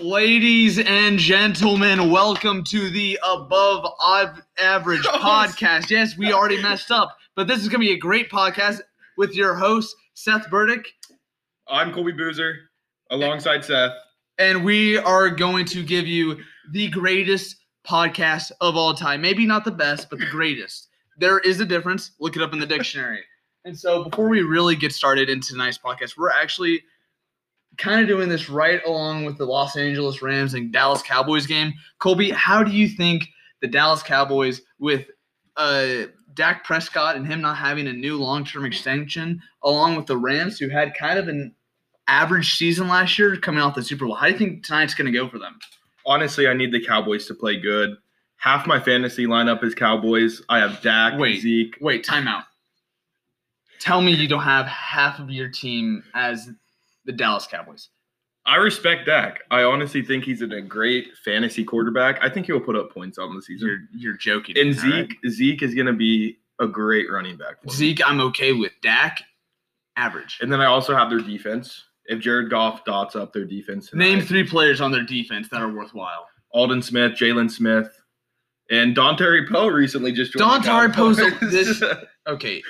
Ladies and gentlemen, welcome to the Above Average oh, podcast. Yes, we already messed up, but this is going to be a great podcast with your host, Seth Burdick, I'm Colby Buser, alongside Seth. and we are going to give you the greatest podcast of all time. Maybe not the best, but the greatest. There is a difference. Look it up in the dictionary. And so, before we really get started into tonight's podcast, we're actually kind of doing this right along with the Los Angeles Rams and Dallas Cowboys game. Colby, how do you think the Dallas Cowboys, with uh, Dak Prescott and him not having a new long term extension, along with the Rams, who had kind of an average season last year coming off the Super Bowl, how do you think tonight's going to go for them? Honestly, I need the Cowboys to play good. Half my fantasy lineup is Cowboys. I have Dak, Wait. Zeke. Wait, timeout. Tell me you don't have half of your team as the Dallas Cowboys. I respect Dak. I honestly think he's in a great fantasy quarterback. I think he'll put up points on the season. You're you're joking. and all right? Zeke, Zeke is going to be a great running back. For me. Zeke, I'm okay with. Dak, average. And then I also have their defense. If Jared Goff dots up their defense, Name three players on their defense that are worthwhile. Aldon Smith, Jaylon Smith, and Dontari Poe recently just joined. the Dontari Poe's this- Okay,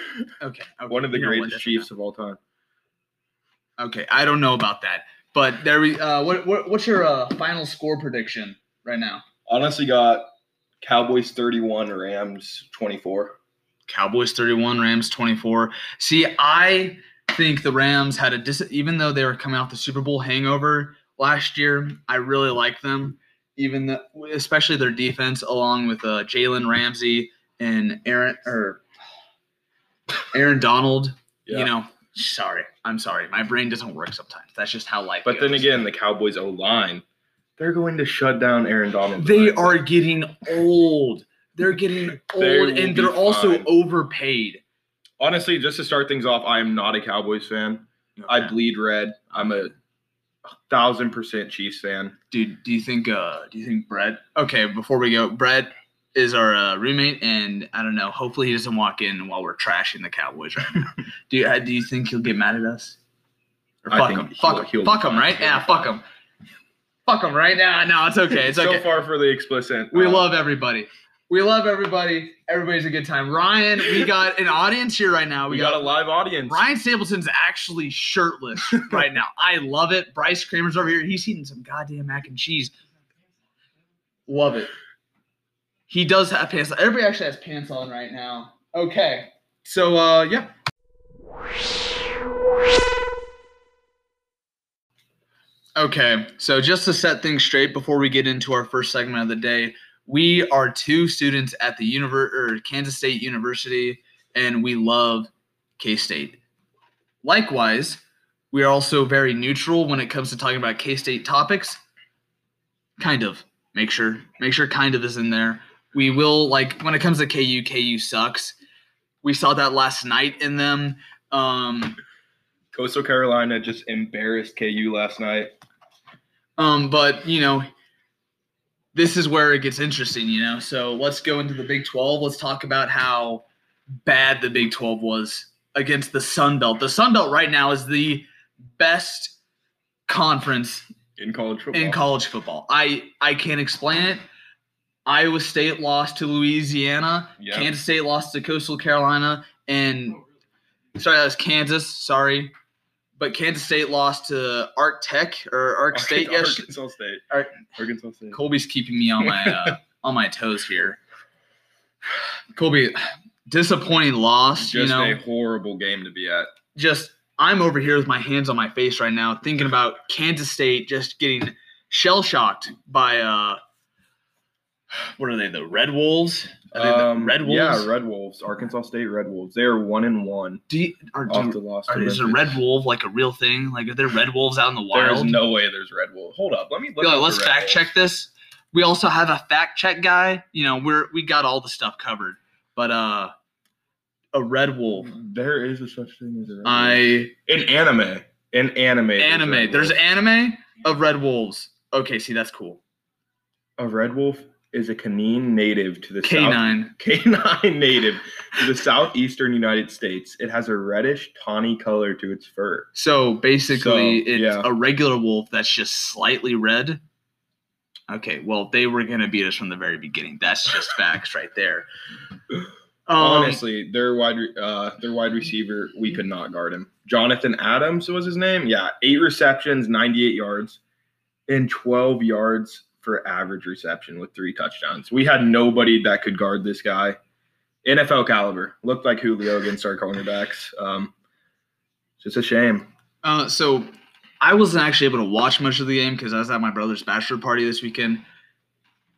okay. okay. one of the You know greatest that's Chiefs of all time. Okay, I don't know about that, but there we. Uh, what, what what's your uh, final score prediction right now? Honestly, got Cowboys 31, Rams 24. Cowboys 31, Rams 24. See, I think the Rams had a dis even though they were coming off the Super Bowl hangover last year, I really like them. Even the, especially their defense, along with uh, Jalen Ramsey and Aaron or Aaron Donald. Yeah. You know, sorry, I'm sorry, my brain doesn't work sometimes. That's just how life. But then again, the Cowboys O line, they're going to shut down Aaron Donald. they are getting old. They're getting old, will and they're also overpaid. honestly just to start things off. I am not a Cowboys fan. I bleed red. I'm a thousand percent Chiefs fan. Dude, do you think uh do you think Brett okay, before we go, Brett is our uh, roommate and I don't know, hopefully he doesn't walk in while we're trashing the Cowboys right now. do you uh, do you think he'll get mad at us? Or fuck him. Fuck him. Fuck him, right? Yeah, fuck him. Fuck him, right? now. no, it's okay. It's okay. So far for the explicit. we uh, love everybody. We love everybody. Everybody's a good time. Ryan, we got an audience here right now. We got a live audience. Ryan Stapleton's actually shirtless right now. I love it. Bryce Kramer's over here. He's eating some goddamn mac and cheese. Love it. He does have pants on. Everybody actually has pants on right now. Okay. So uh yeah. Okay, so just to set things straight before we get into our first segment of the day, we are two students at the univer- or Kansas State University, and we love K State. Likewise, we are also very neutral when it comes to talking about K State topics. Kind of. Make sure make sure kind of is in there. We will like when it comes to KU, KU sucks. We saw that last night in them. Um, Coastal Carolina just embarrassed KU last night. um, but you know, this is where it gets interesting, you know. So let's go into the Big 12. Let's talk about how bad the Big 12 was against the Sun Belt. The Sun Belt right now is the best conference in college football. in college football. I I can't explain it. Iowa State lost to Louisiana. Yeah. Kansas State lost to Coastal Carolina, and sorry, that was Kansas. Sorry, but Kansas State lost to Arc Tech or Arc State. Yes, Arkansas State. Ar- Arkansas State. Colby's keeping me on my uh, on my toes here. Colby, disappointing loss. you Just know, a horrible game to be at. just I'm over here with my hands on my face right now, thinking about Kansas State just getting shell shocked by uh, what are they? The Red Wolves? Are they the Um, Red Wolves? Yeah, Red Wolves. Arkansas State Red Wolves. They are one and one Do you, are, do, off the loss. are, is a red wolf like a real thing? Like are there red wolves out in the wild? There is no way there's Red Wolves. Hold up. Let me look Yo, let's fact Wolves. check this. We also have a fact check guy. You know, we're we got all the stuff covered. But uh, a red wolf. There is a such thing as a Red Wolf. I in anime. In anime. anime. Red There's anime of red wolves. Okay, see that's cool. a Red Wolf is a canine native to the south Canine. canine native to the southeastern United States. It has a reddish tawny color to its fur. So basically, So, it's yeah. a regular wolf that's just slightly red. Okay, well, they were going to beat us from the very beginning. That's just facts right there. Um, Honestly, their wide uh, their wide receiver, we could not guard him. Jonathan Adams was his name. Yeah, eight receptions, 98 yards, and 12 yards for average reception with three touchdowns. We had nobody that could guard this guy. NFL caliber. Looked like Julio against our cornerbacks. Um, just a shame. Uh, so I wasn't actually able to watch much of the game because I was at my brother's bachelor party this weekend.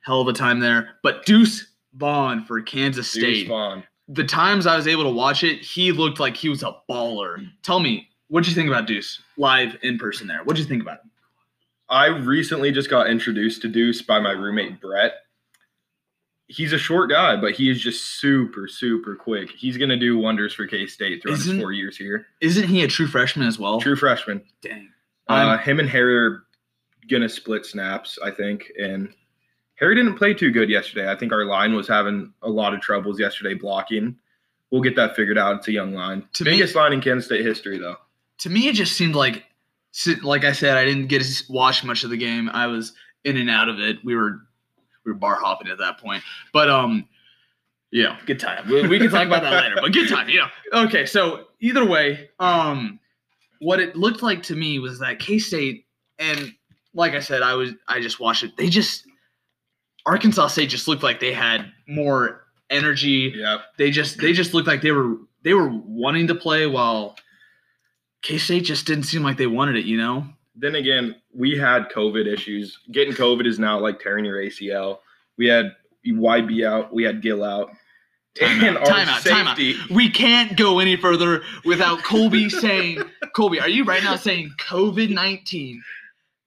Hell of a time there. But Deuce Vaughn for Kansas Deuce State. Vaughn. The times I was able to watch it, he looked like he was a baller. Tell me, what'd you think about Deuce live in person there? What'd you think about him? I recently just got introduced to Deuce by my roommate Brett. He's a short guy, but he is just super, super quick. He's gonna do wonders for K State throughout Isn't- his four years here. Isn't he a true freshman as well? True freshman. Dang. Uh, him and Harry are gonna split snaps, I think. And Harry didn't play too good yesterday. I think our line was having a lot of troubles yesterday blocking. We'll get that figured out. It's a young line. To me- Biggest line in Kansas State history, though. to me, it just seemed like, like I said, I didn't get to watch much of the game. I was in and out of it. We were we were bar hopping at that point, but um, yeah, good time. We, we can talk about that later, but good time. You know. Okay, so either way, um, what it looked like to me was that K State and like I said, I was I just watched it. They just Arkansas State just looked like they had more energy Yeah. they just they just looked like they were they were wanting to play while K State just didn't seem like they wanted it, you know? Then again, we had COVID issues. Getting COVID is now like tearing your ACL. We had YB out. We had Gill out. Time and out, time out, time out. We can't go any further without Colby saying Colby, are you right now saying COVID nineteen?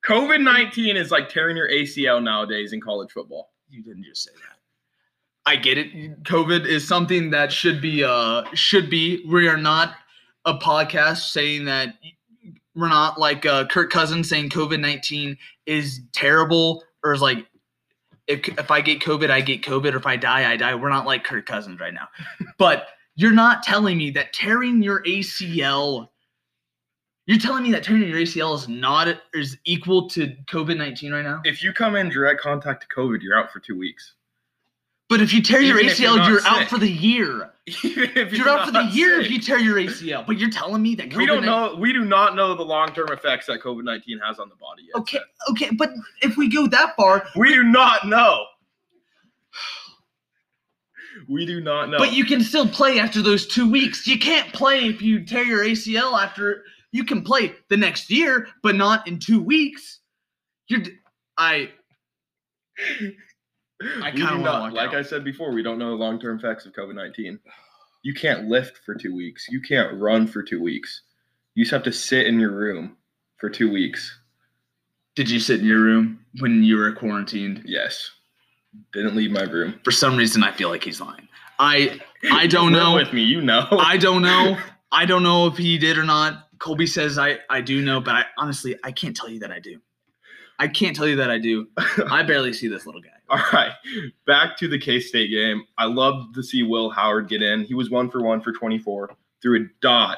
COVID 19 is like tearing your ACL nowadays in college football. You didn't just say that. I get it. COVID is something that should be uh should be. We are not a podcast saying that we're not like uh, Kirk Cousins saying COVID nineteen is terrible or is like if if I get COVID I get COVID or if I die I die. We're not like Kirk Cousins right now. but you're not telling me that tearing your ACL. You're telling me that tearing your ACL is not is equal to COVID nineteen right now. If you come in direct contact to COVID, you're out for two weeks. But if you tear your Even if you're ACL, you're out for the year. If You're out for the year sick. if you tear your ACL. But you're telling me that COVID We don't know. We do not know the long term effects that COVID nineteen has on the body yet. Okay, okay, but if we go that far, we do not know. We do not know. but you can still play after those two weeks. You can't play if you tear your ACL after. You can play the next year, but not in two weeks. You're. d- I. I We kinda do not- like out. I said before, we don't know the long term effects of COVID nineteen. You can't lift for two weeks. You can't run for two weeks. You just have to sit in your room for two weeks. Did you sit in your room when you were quarantined? Yes. Didn't leave my room. For some reason, I feel like he's lying. I. I don't know. With me, you know. I don't know. I don't know if he did or not. Colby says I, I do know, but I honestly I can't tell you that I do. I can't tell you that I do. I barely see this little guy. All right, back to the K State game. I love to see Will Howard get in. He was one for one for 24 through a dot.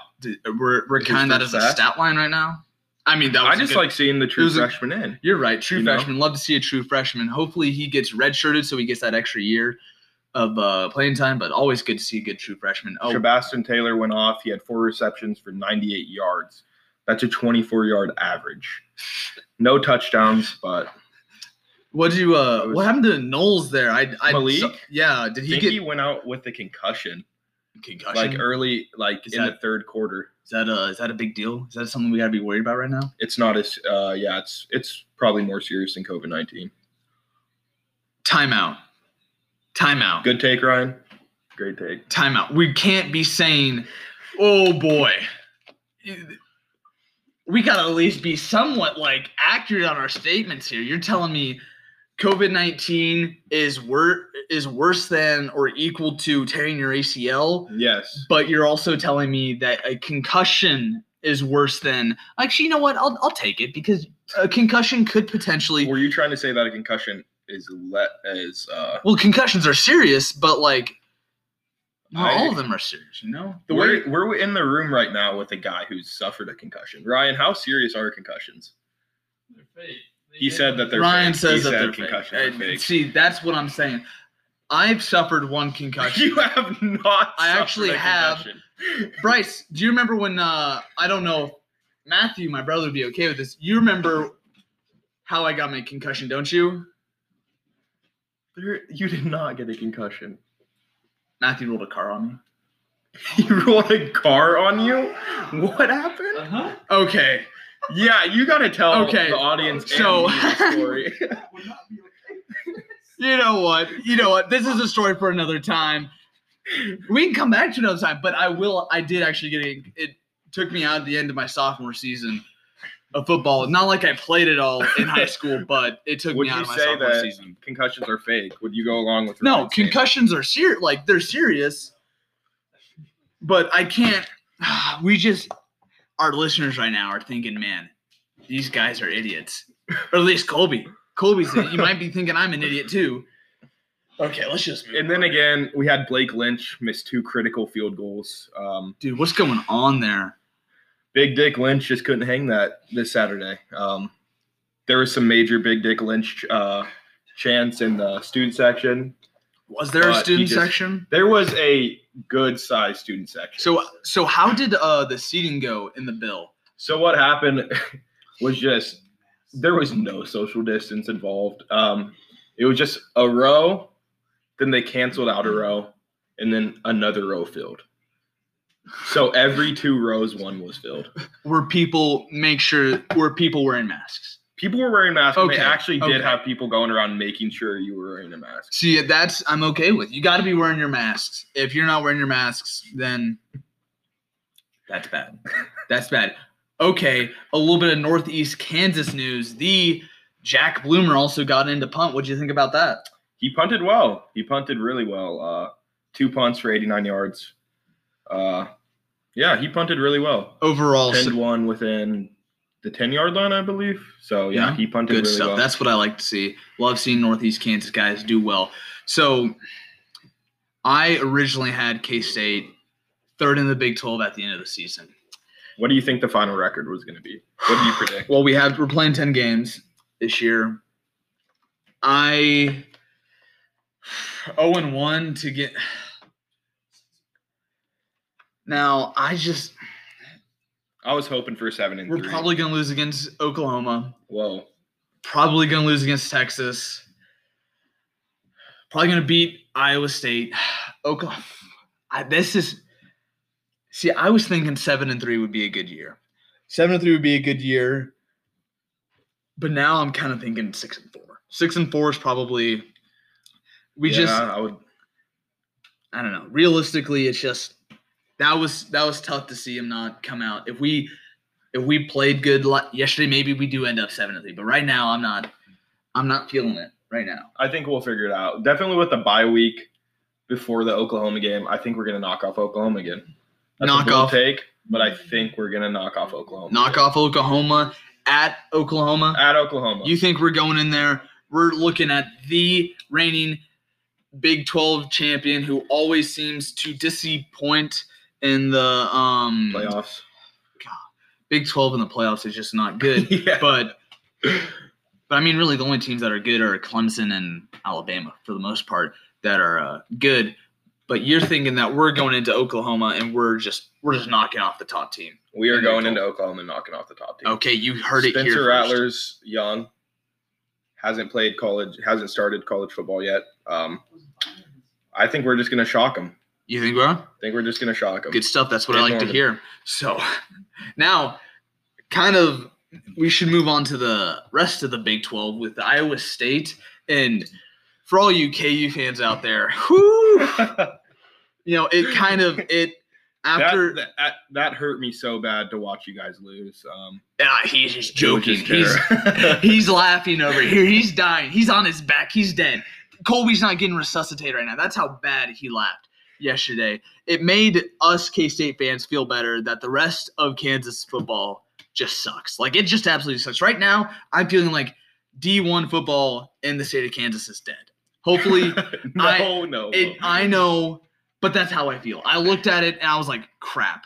We're we're counting that as a stat line right now. I mean that was I just good- like seeing the true was a- freshman in. You're right, true you know? freshman. Love to see a true freshman. Hopefully he gets redshirted so he gets that extra year of uh, playing time. But always good to see a good true freshman. Oh, Sebastian Taylor went off. He had four receptions for 98 yards. That's a 24 yard average. No touchdowns, but what did you uh? Was- What happened to Knowles there? I I Malik? so- yeah. Did he think get he went out with a concussion, concussion? like early, like Is in the third quarter. Is that a is that a big deal? Is that something we gotta be worried about right now? It's not as, uh, yeah, it's it's probably more serious than COVID 19. Timeout. Timeout. Good take, Ryan. Great take. Timeout. We can't be saying, "Oh boy." We gotta at least be somewhat like accurate on our statements here. You're telling me COVID nineteen is wor- is worse than or equal to tearing your ACL, Yes. but you're also telling me that a concussion is worse than. Actually, you know what? I'll I'll take it because a concussion could potentially. Were you trying to say that a concussion is let is uh Well, concussions are serious, but like not I- all of them are serious. You know, the we're, way we're in the room right now with a guy who's suffered a concussion. Ryan, how serious are concussions? They're fake. He said that they're Ryan fake. says he that said they're concussions fake. Fake. See, that's what I'm saying. I've suffered one concussion. You have not. I actually a have. concussion. Bryce, do you remember when uh I don't know Matthew, my brother, would be okay with this. You remember how I got my concussion, don't you? There, you did not get a concussion. Matthew rolled a car on me. You rolled a car on you? What happened? Uh-huh. Okay. Yeah, you gotta tell Okay, the audience so- story. You know what? You know what? This is a story for another time. We can come back to another time, but I will. I did actually get a. It took me out at the end of my sophomore season of football. Not like I played it all in high school, but it took Would me out of my say sophomore that season. concussions are fake? Would you go along with No, concussions are serious. Like they're serious, but I can't. We just our listeners right now are thinking, man, these guys are idiots. Or at least Colby. Colby's. it. You might be thinking I'm an idiot too. Okay, let's just. Move And then on. again, we had Blake Lynch miss two critical field goals. Um, dude, what's going on there? Big Dick Lynch just couldn't hang that this Saturday. Um, there was some major Big Dick Lynch uh, chants in the student section. Was there a But student just- section? There was a good sized student section. So, so how did uh the seating go in the bill? So what happened was just there was no social distance involved. Um, it was just a row, then they canceled out a row, and then another row filled. So every two rows, one was filled. Were people make sure were people wearing masks? People were wearing masks. and Okay, They actually did okay. have people going around making sure you were wearing a mask. See, that's I'm okay with. You got to be wearing your masks. If you're not wearing your masks, then that's bad. That's bad. Okay, a little bit of Northeast Kansas news. The Jack Bloomer also got into punt. What do you think about that? He punted well. He punted really well. Uh, two punts for 89 yards. Uh, yeah, he punted really well. Overall, Pinned so- one within the 10 yard line, I believe. So yeah, Yeah, he punted good really stuff. well. That's what I like to see. Love seeing Northeast Kansas guys do well. So I originally had K State third in the Big 12 at the end of the season. what do you think the final record was going to be? What do you predict? Well, we have we're playing 10 games this year. I 0 and 1 to get now I just I was hoping for seven and we're three. probably gonna lose against Oklahoma. whoa. probably going to lose against Texas. Probably going to beat Iowa State. Oklahoma. I, this is see. I was thinking seven and three would be a good year. Seven and three would be a good year, but now I'm kind of thinking six and four. Six and four is probably. We yeah, just I would. I don't know. Realistically, it's just that was that was tough to see him not come out. If we if we played good yesterday, maybe we do end up seven and three. But right now, I'm not I'm not feeling it right now. I think we'll figure it out. Definitely with the bye week before the Oklahoma game. I think we're going to knock off Oklahoma again. That's Knock off- take, but I think we're going to knock off Oklahoma. Knock again. off Oklahoma at Oklahoma. at Oklahoma. You think we're going in there? We're looking at the reigning Big 12 champion who always seems to disappoint in the um playoffs. Big 12 in the playoffs is just not good. yeah. but but I mean, really, the only teams that are good are Clemson and Alabama for the most part that are uh, good. But you're thinking that we're going into Oklahoma and we're just we're just knocking off the top team. we are in going into Oklahoma and knocking off the top team. Okay, you heard it Spencer here. first. Rattler's young. Hasn't played college, hasn't started college football yet. Um, I think we're just going to shock him. You think we're I think we're just going to shock them. good stuff? That's what I like to hear. So now, kind of, we should move on to the rest of the Big 12 with Iowa State and. For all you KU fans out there, whoo, you know it kind of it after that, that, that hurt me so bad to watch you guys lose. Um, Ah, he's just joking. He's he's laughing over here. He's dying. He's on his back. He's dead. Colby's not getting resuscitated right now. That's how bad he laughed yesterday. It made us K State fans feel better that the rest of Kansas football just sucks. Like it just absolutely sucks. Right now, I'm feeling like D1 football in the state of Kansas is dead. Hopefully, no, I- no. it, I know, but that's how I feel. I looked at it and I was like, crap.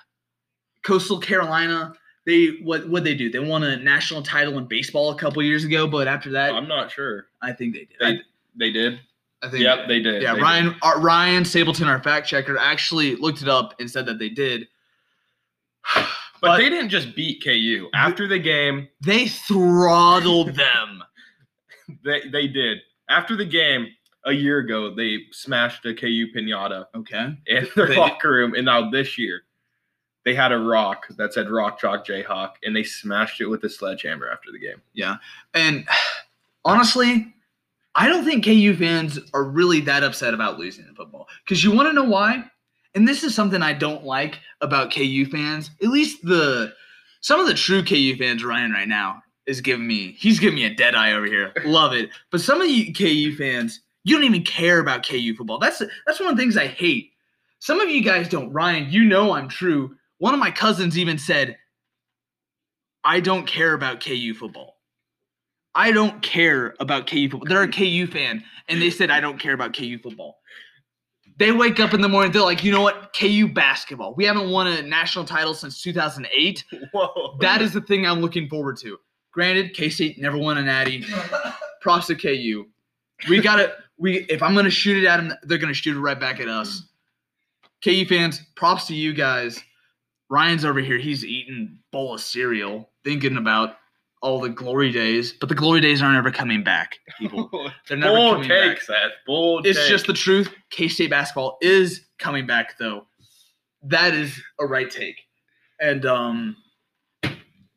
Coastal Carolina, They what what they do? They won a national title in baseball a couple years ago, but after that, I'm not sure. I think they did. They I, they did. I think Yep, they did. Yeah, They Ryan uh, Ryan Stapleton, our fact checker, actually looked it up and said that they did. But, But- they didn't just beat KU. After the game, They throttled them. they they did. After the game a year ago, they smashed a KU pinata Okay. in their They- locker room, and now this year they had a rock that said "Rock Chalk Jayhawk," and they smashed it with a sledgehammer after the game. Yeah, and honestly, I don't think KU fans are really that upset about losing in football. Because you want to know why? And this is something I don't like about KU fans. At least the some of the true KU fans, Ryan, right now is giving me he's giving me a dead eye over here. Love it. But some of you KU fans, you don't even care about KU football. That's that's one of the things I hate. Some of you guys don't. Ryan, you know I'm true. One of my cousins even said, I don't care about KU football. I don't care about KU football. They're a KU fan, and they said I don't care about KU football. They wake up in the morning, they're like, you know what? KU basketball. We haven't won a national title since 2008. Whoa, That is the thing I'm looking forward to. Granted, K State never won a natty. Props to KU. We gotta. We if I'm gonna shoot it at them, they're gonna shoot it right back at us. Mm. KU fans, props to you guys. Ryan's over here. He's eating bowl of cereal, thinking about all the glory days. But the glory days aren't ever coming back. People, they're never bold coming take, back. Seth. Bold. It's take. just the truth. K State basketball is coming back, though. That is a right take, and um,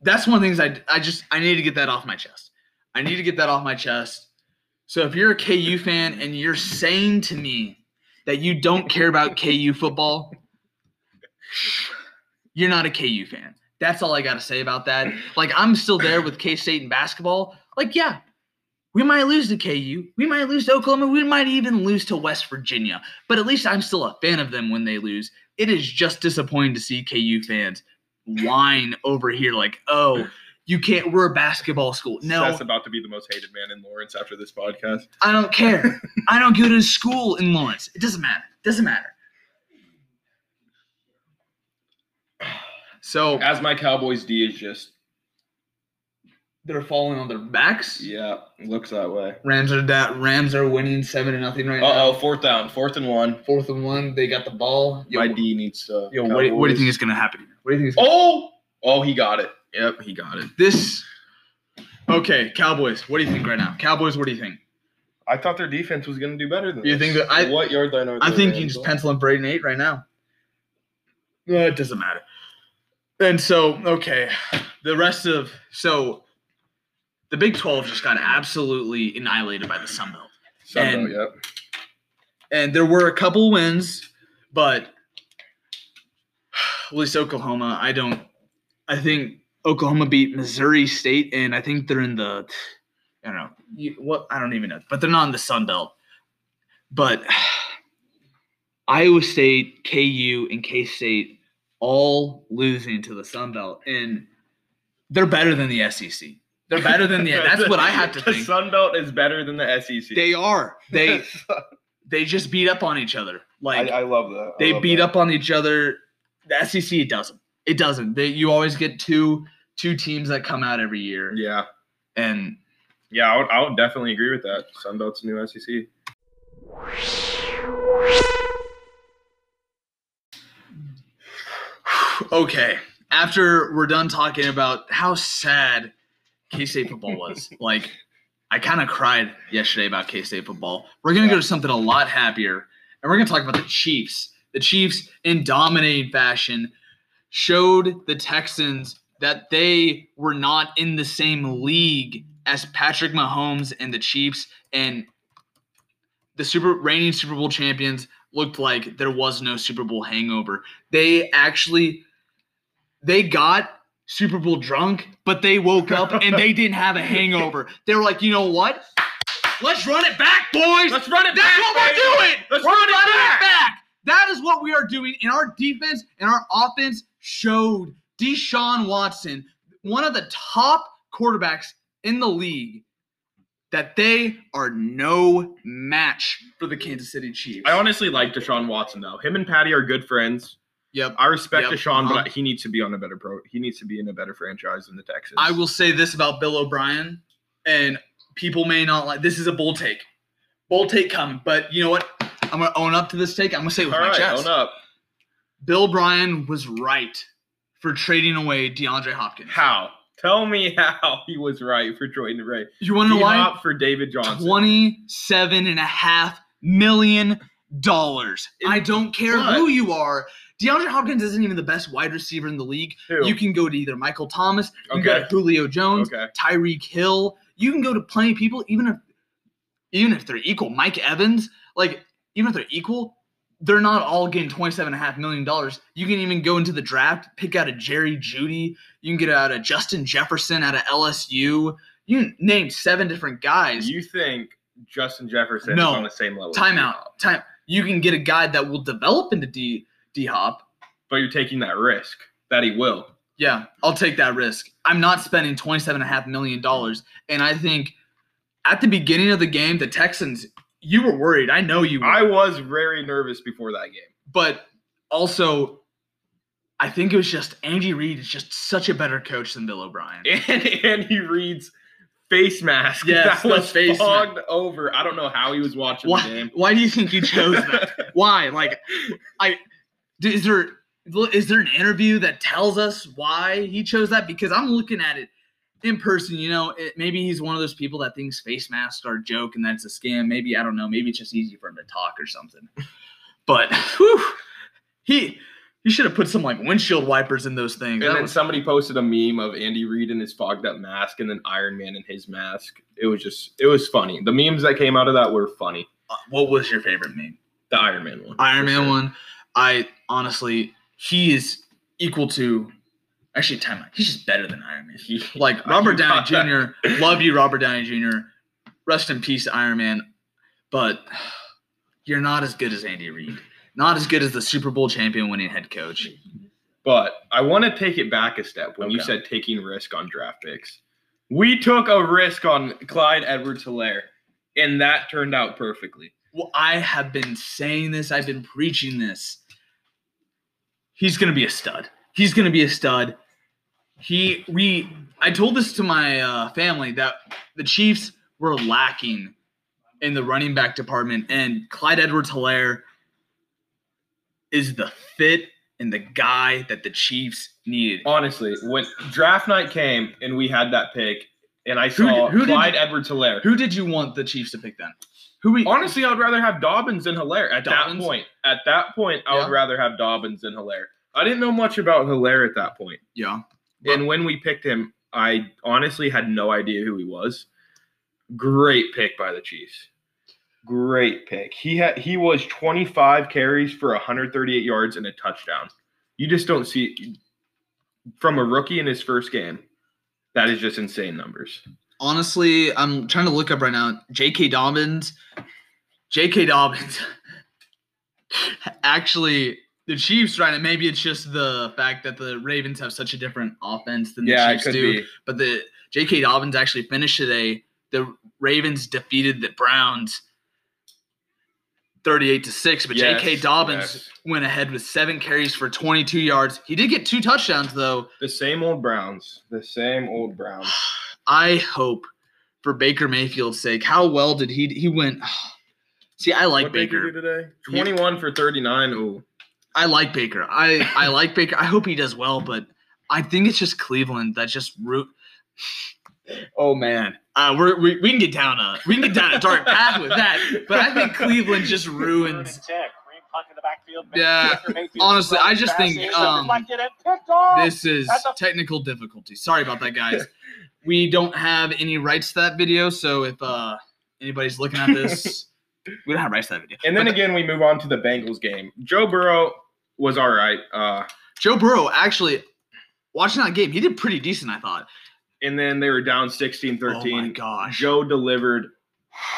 that's one of the things I I just I need to get that off my chest. I need to get that off my chest. So if you're a KU fan and you're saying to me that you don't care about KU football, you're not a KU fan. That's all I got to say about that. Like I'm still there with K State in basketball. Like yeah, we might lose to KU. We might lose to Oklahoma. We might even lose to West Virginia. But at least I'm still a fan of them when they lose. It is just disappointing to see KU fans whine over here like, oh, you can't, we're a basketball school. No, that's about to be the most hated man in Lawrence after this podcast. I don't care. I don't go to school in Lawrence. It doesn't matter. It doesn't matter. So As my Cowboys D is just they're falling on their backs. yeah, looks that way. Rams are that Rams are winning seven to nothing right Uh now. oh, fourth down, fourth and one. Fourth and one. They got the ball. Yo, My D needs to. yo what, do you- what do you think is gonna happen here? What do you think? Is gonna Oh, oh, he got it. Yep, he got it. This okay, Cowboys. What do you think right now? Cowboys. What do you think? I thought their defense was going to do better than You this. think that- I- what yard line are I think you just pencil in Braden eight right now. Uh, it doesn't matter. And so, okay, the rest of so the Big Twelve just got absolutely annihilated by the Sun Belt, Sunbelt, and- yep. and there were a couple wins, but at least Oklahoma. I don't. I think Oklahoma beat Missouri State, and I think they're in the. I don't know you, what. I don't even know, but they're not in the Sun Belt. But Iowa State, KU, and K State all losing to the Sun Belt, and they're better than the SEC. They're better than the. That's what I have to the think. Sun Belt is better than the SEC. They are. They they just beat up on each other. Like I, I love that. I they love beat that. up on each other. The SEC doesn't. It doesn't. They, you always get two two teams that come out every year, Yeah, and yeah, I would, I would definitely agree with that. Sun Belt's new SEC. okay. After we're done talking about how sad K State football was, like I kind of cried yesterday about K State football. We're gonna go to something a lot happier, and we're gonna talk about the Chiefs. The Chiefs, in dominating fashion, showed the Texans that they were not in the same league as Patrick Mahomes and the Chiefs, and the Super reigning Super Bowl champions looked like there was no Super Bowl hangover. They actually they got Super Bowl drunk, but they woke up and they didn't have a hangover. They were like, you know what? Let's run it back, boys. Let's run it That's back, That's what we're doing. Let's we're run it running back. That is what we are doing. And our defense and our offense showed Deshaun Watson, one of the top quarterbacks in the league, that they are no match for the Kansas City Chiefs. I honestly like Deshaun Watson though. Him and Patty are good friends. Yep. I respect Yep, Deshaun, uh-huh. but he needs to be on a better pro. He needs to be in a better franchise than the Texans. I will say this about Bill O'Brien, and people may not like this is a bold take. Bold take coming, but you know what? I'm gonna own up to this take. I'm gonna say it with All my right, chest. own up. Bill O'Brien was right for trading away DeAndre Hopkins. How? Tell me how he was right for Jordan Ray. You wanna know why? For David Johnson. Twenty-seven and a half million dollars. I don't care but- who you are. DeAndre Hopkins isn't even the best wide receiver in the league. Who? You can go to either Michael Thomas, you can go to Julio Jones, okay. Tyreek Hill. You can go to plenty of people, even if even if they're equal. Mike Evans, like even if they're equal, they're not all getting twenty-seven and a half million dollars. You can even go into the draft, pick out a Jerry Jeudy. You can get out a Justin Jefferson out of LSU. You name seven different guys. You think Justin Jefferson No. is on the same level? Timeout. Time. You can get a guy that will develop into D D Hop. But you're taking that risk that he will. Yeah, I'll take that risk. I'm not spending $27.5 million. And I think at the beginning of the game, the Texans, you were worried. I know you were. I was very nervous before that game. but also, I think it was just Andy Reid is just such a better coach than Bill O'Brien. And Andy Reid's face mask Yes, that the was face fogged over. I don't know how he was watching the Why, game. why do you think you chose that? why? Like, I is there is there an interview that tells us why he chose that? Because I'm looking at it in person. You know, it, maybe he's one of those people that thinks face masks are a joke and that's a scam. Maybe I don't know. Maybe it's just easy for him to talk or something. But whew, he he should have put some like windshield wipers in those things. And That then was- somebody posted a meme of Andy Reid in his fogged up mask and then Iron Man in his mask. It was just, it was funny. The memes that came out of that were funny. uh, what was your favorite meme? The Iron Man one. Iron Man sure. one. I honestly, he is equal to. Actually, time out. He's just better than Iron Man. He- Like Robert Downey. Jr. Love you, Robert Downey Jr. Rest in peace, Iron Man. But you're not as good as Andy Reid. Not as good as the Super Bowl champion winning head coach. But I want to take it back a step when you said taking risk on draft picks. We took a risk on Clyde Edwards Helaire, and that turned out perfectly. Well, I have been saying this. I've been preaching this. He's gonna be a stud. He's gonna be a stud. He we I told this to my uh, family that the Chiefs were lacking in the running back department, and Clyde Edwards Helaire is the fit and the guy that the Chiefs needed. Honestly, when draft night came and we had that pick, and I Who saw did- who Clyde Edwards Helaire. Who did you want the Chiefs to pick then? Who we Honestly, I'd rather have Dobbins than Helaire at Dobbins? that point. At that point, I Yeah. would rather have Dobbins than Helaire. I didn't know much about Helaire at that point. Yeah. And when we picked him, I honestly had no idea who he was. Great pick by the Chiefs. Great pick. He had he was 25 carries for 138 yards and a touchdown. You just don't see from a rookie in his first game. That is just insane numbers. honestly, I'm trying to look up right now. J.K. Dobbins, J.K. Dobbins. Actually, the Chiefs right now. Maybe it's just the fact that the Ravens have such a different offense than the Yeah, it Chiefs do. be. But the J.K. Dobbins actually finished today. The Ravens defeated the Browns. 38 to 6 but Yes, J.K. Dobbins yes. went ahead with 7 carries for 22 yards. He did get two touchdowns though. The same old Browns. The same old Browns. I hope for Baker Mayfield's sake. How well did he he went? See, I like What Baker. Baker do today? 21 for 39. Ooh. I like Baker. I I like Baker. I hope he does well, but I think it's just Cleveland that just root. Oh man, uh, we're, we we can get down a we can get down a dark path with that, but I think Cleveland just ruins. Yeah, honestly, I just think, um, This is technical difficulty. Sorry about that, guys. We don't have any rights to that video, so if uh anybody's looking at this, we don't have rights to that video. And then But again, we move on to the Bengals game. Joe Burrow was all right. Uh, Joe Burrow actually watching that game, he did pretty decent, I thought. and then they were down 16 Oh my 13. gosh. Joe delivered.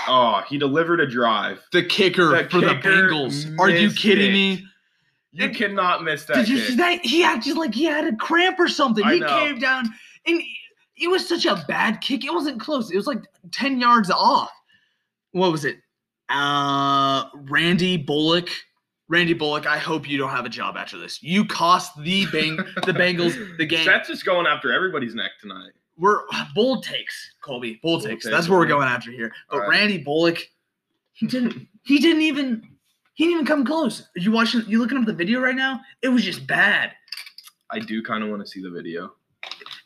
Oh, he delivered a drive. the kicker The for the Bengals. Are you kidding it. me? You Did- cannot miss that. Did you kick. see that? He had just like he had a cramp or something. I He know. came down and it was such a bad kick. It wasn't close. It was like 10 yards off. What was it? Uh Randy Bullock. Randy Bullock, I hope you don't have a job after this. You cost the bang the Bengals the game. That's just going after everybody's neck tonight. We're bold takes, Colby. Bold, Bold takes. takes, That's what we're going after here. But Alright. Randy Bullock, he didn't he didn't even he didn't even come close. Are you watching you looking up the video right now? It was just bad. I do kind of want to see the video.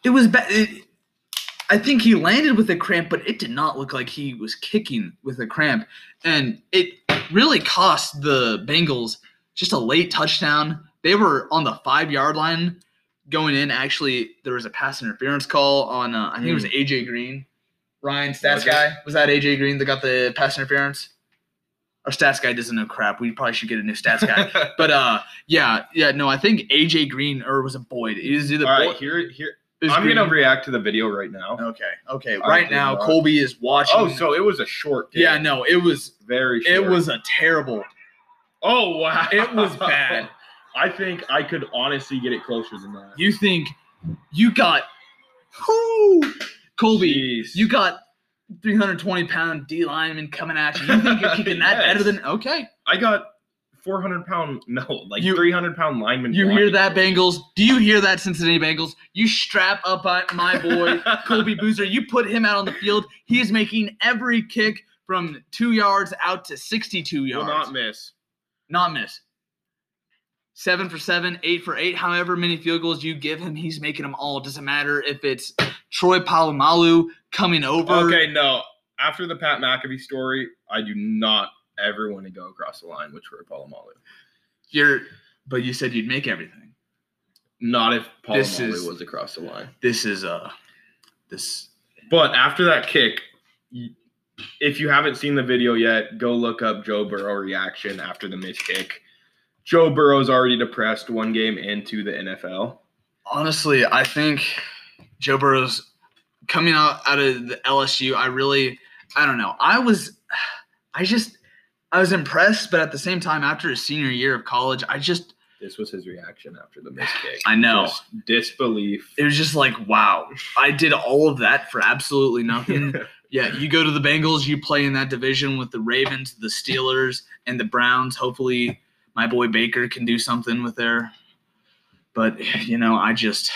It was bad. It, I think he landed with a cramp, but it did not look like he was kicking with a cramp. And it really cost the Bengals just a late touchdown. They were on the five yard line going in. Actually, there was a pass interference call on, uh, I think it was AJ Green. Ryan, stats Was guy. Was that AJ Green that got the pass interference? Our stats guy doesn't know crap. We probably should get a new stats guy. but uh, yeah, yeah, no, I think AJ Green or was it Boyd? It was either All right, Boyd. here, here. I'm gonna react to the video right now. Okay. Okay. I Right now, not. Colby is watching. Oh, so it was a short. Game. yeah, no, it was very. Short. it was a terrible. Oh wow! It was bad. I think I could honestly get it closer than that. You think you got whoo, Colby? Jeez. You got 320 pound D lineman coming at you. You think you're keeping that Yes. better than okay? I got 400 pound, no, like You- 300 pound lineman. You hear blocking that. Bengals? Do you hear that, Cincinnati Bengals? You strap up on my boy Colby Buser. You put him out on the field. He is making every kick from two yards out to 62 Will yards. not miss. not miss. Seven for seven, eight for eight. However many field goals you give him, he's making them all. Doesn't matter if it's Troy Polamalu coming over. Okay, no. After the Pat McAfee story, I do not ever want to go across the line with Troy Polamalu. You're, but you said you'd make everything. Not if This Polamalu is- was across the line. This is uh, this. But after that kick, y- if you haven't seen the video yet, go look up Joe Burrow reaction after the missed kick. Joe Burrow's already depressed one game into the NFL. Honestly, I think Joe Burrow's coming out out of the LSU. I really, I don't know. I was, I just, I was impressed, but at the same time, after his senior year of college, I just, This was his reaction after the missed kick. I know. Just disbelief. it was just like, wow, I did all of that for absolutely nothing. Yeah, you go to the Bengals, you play in that division with the Ravens, the Steelers, and the Browns. Hopefully, my boy Baker can do something with there. But, you know, I just,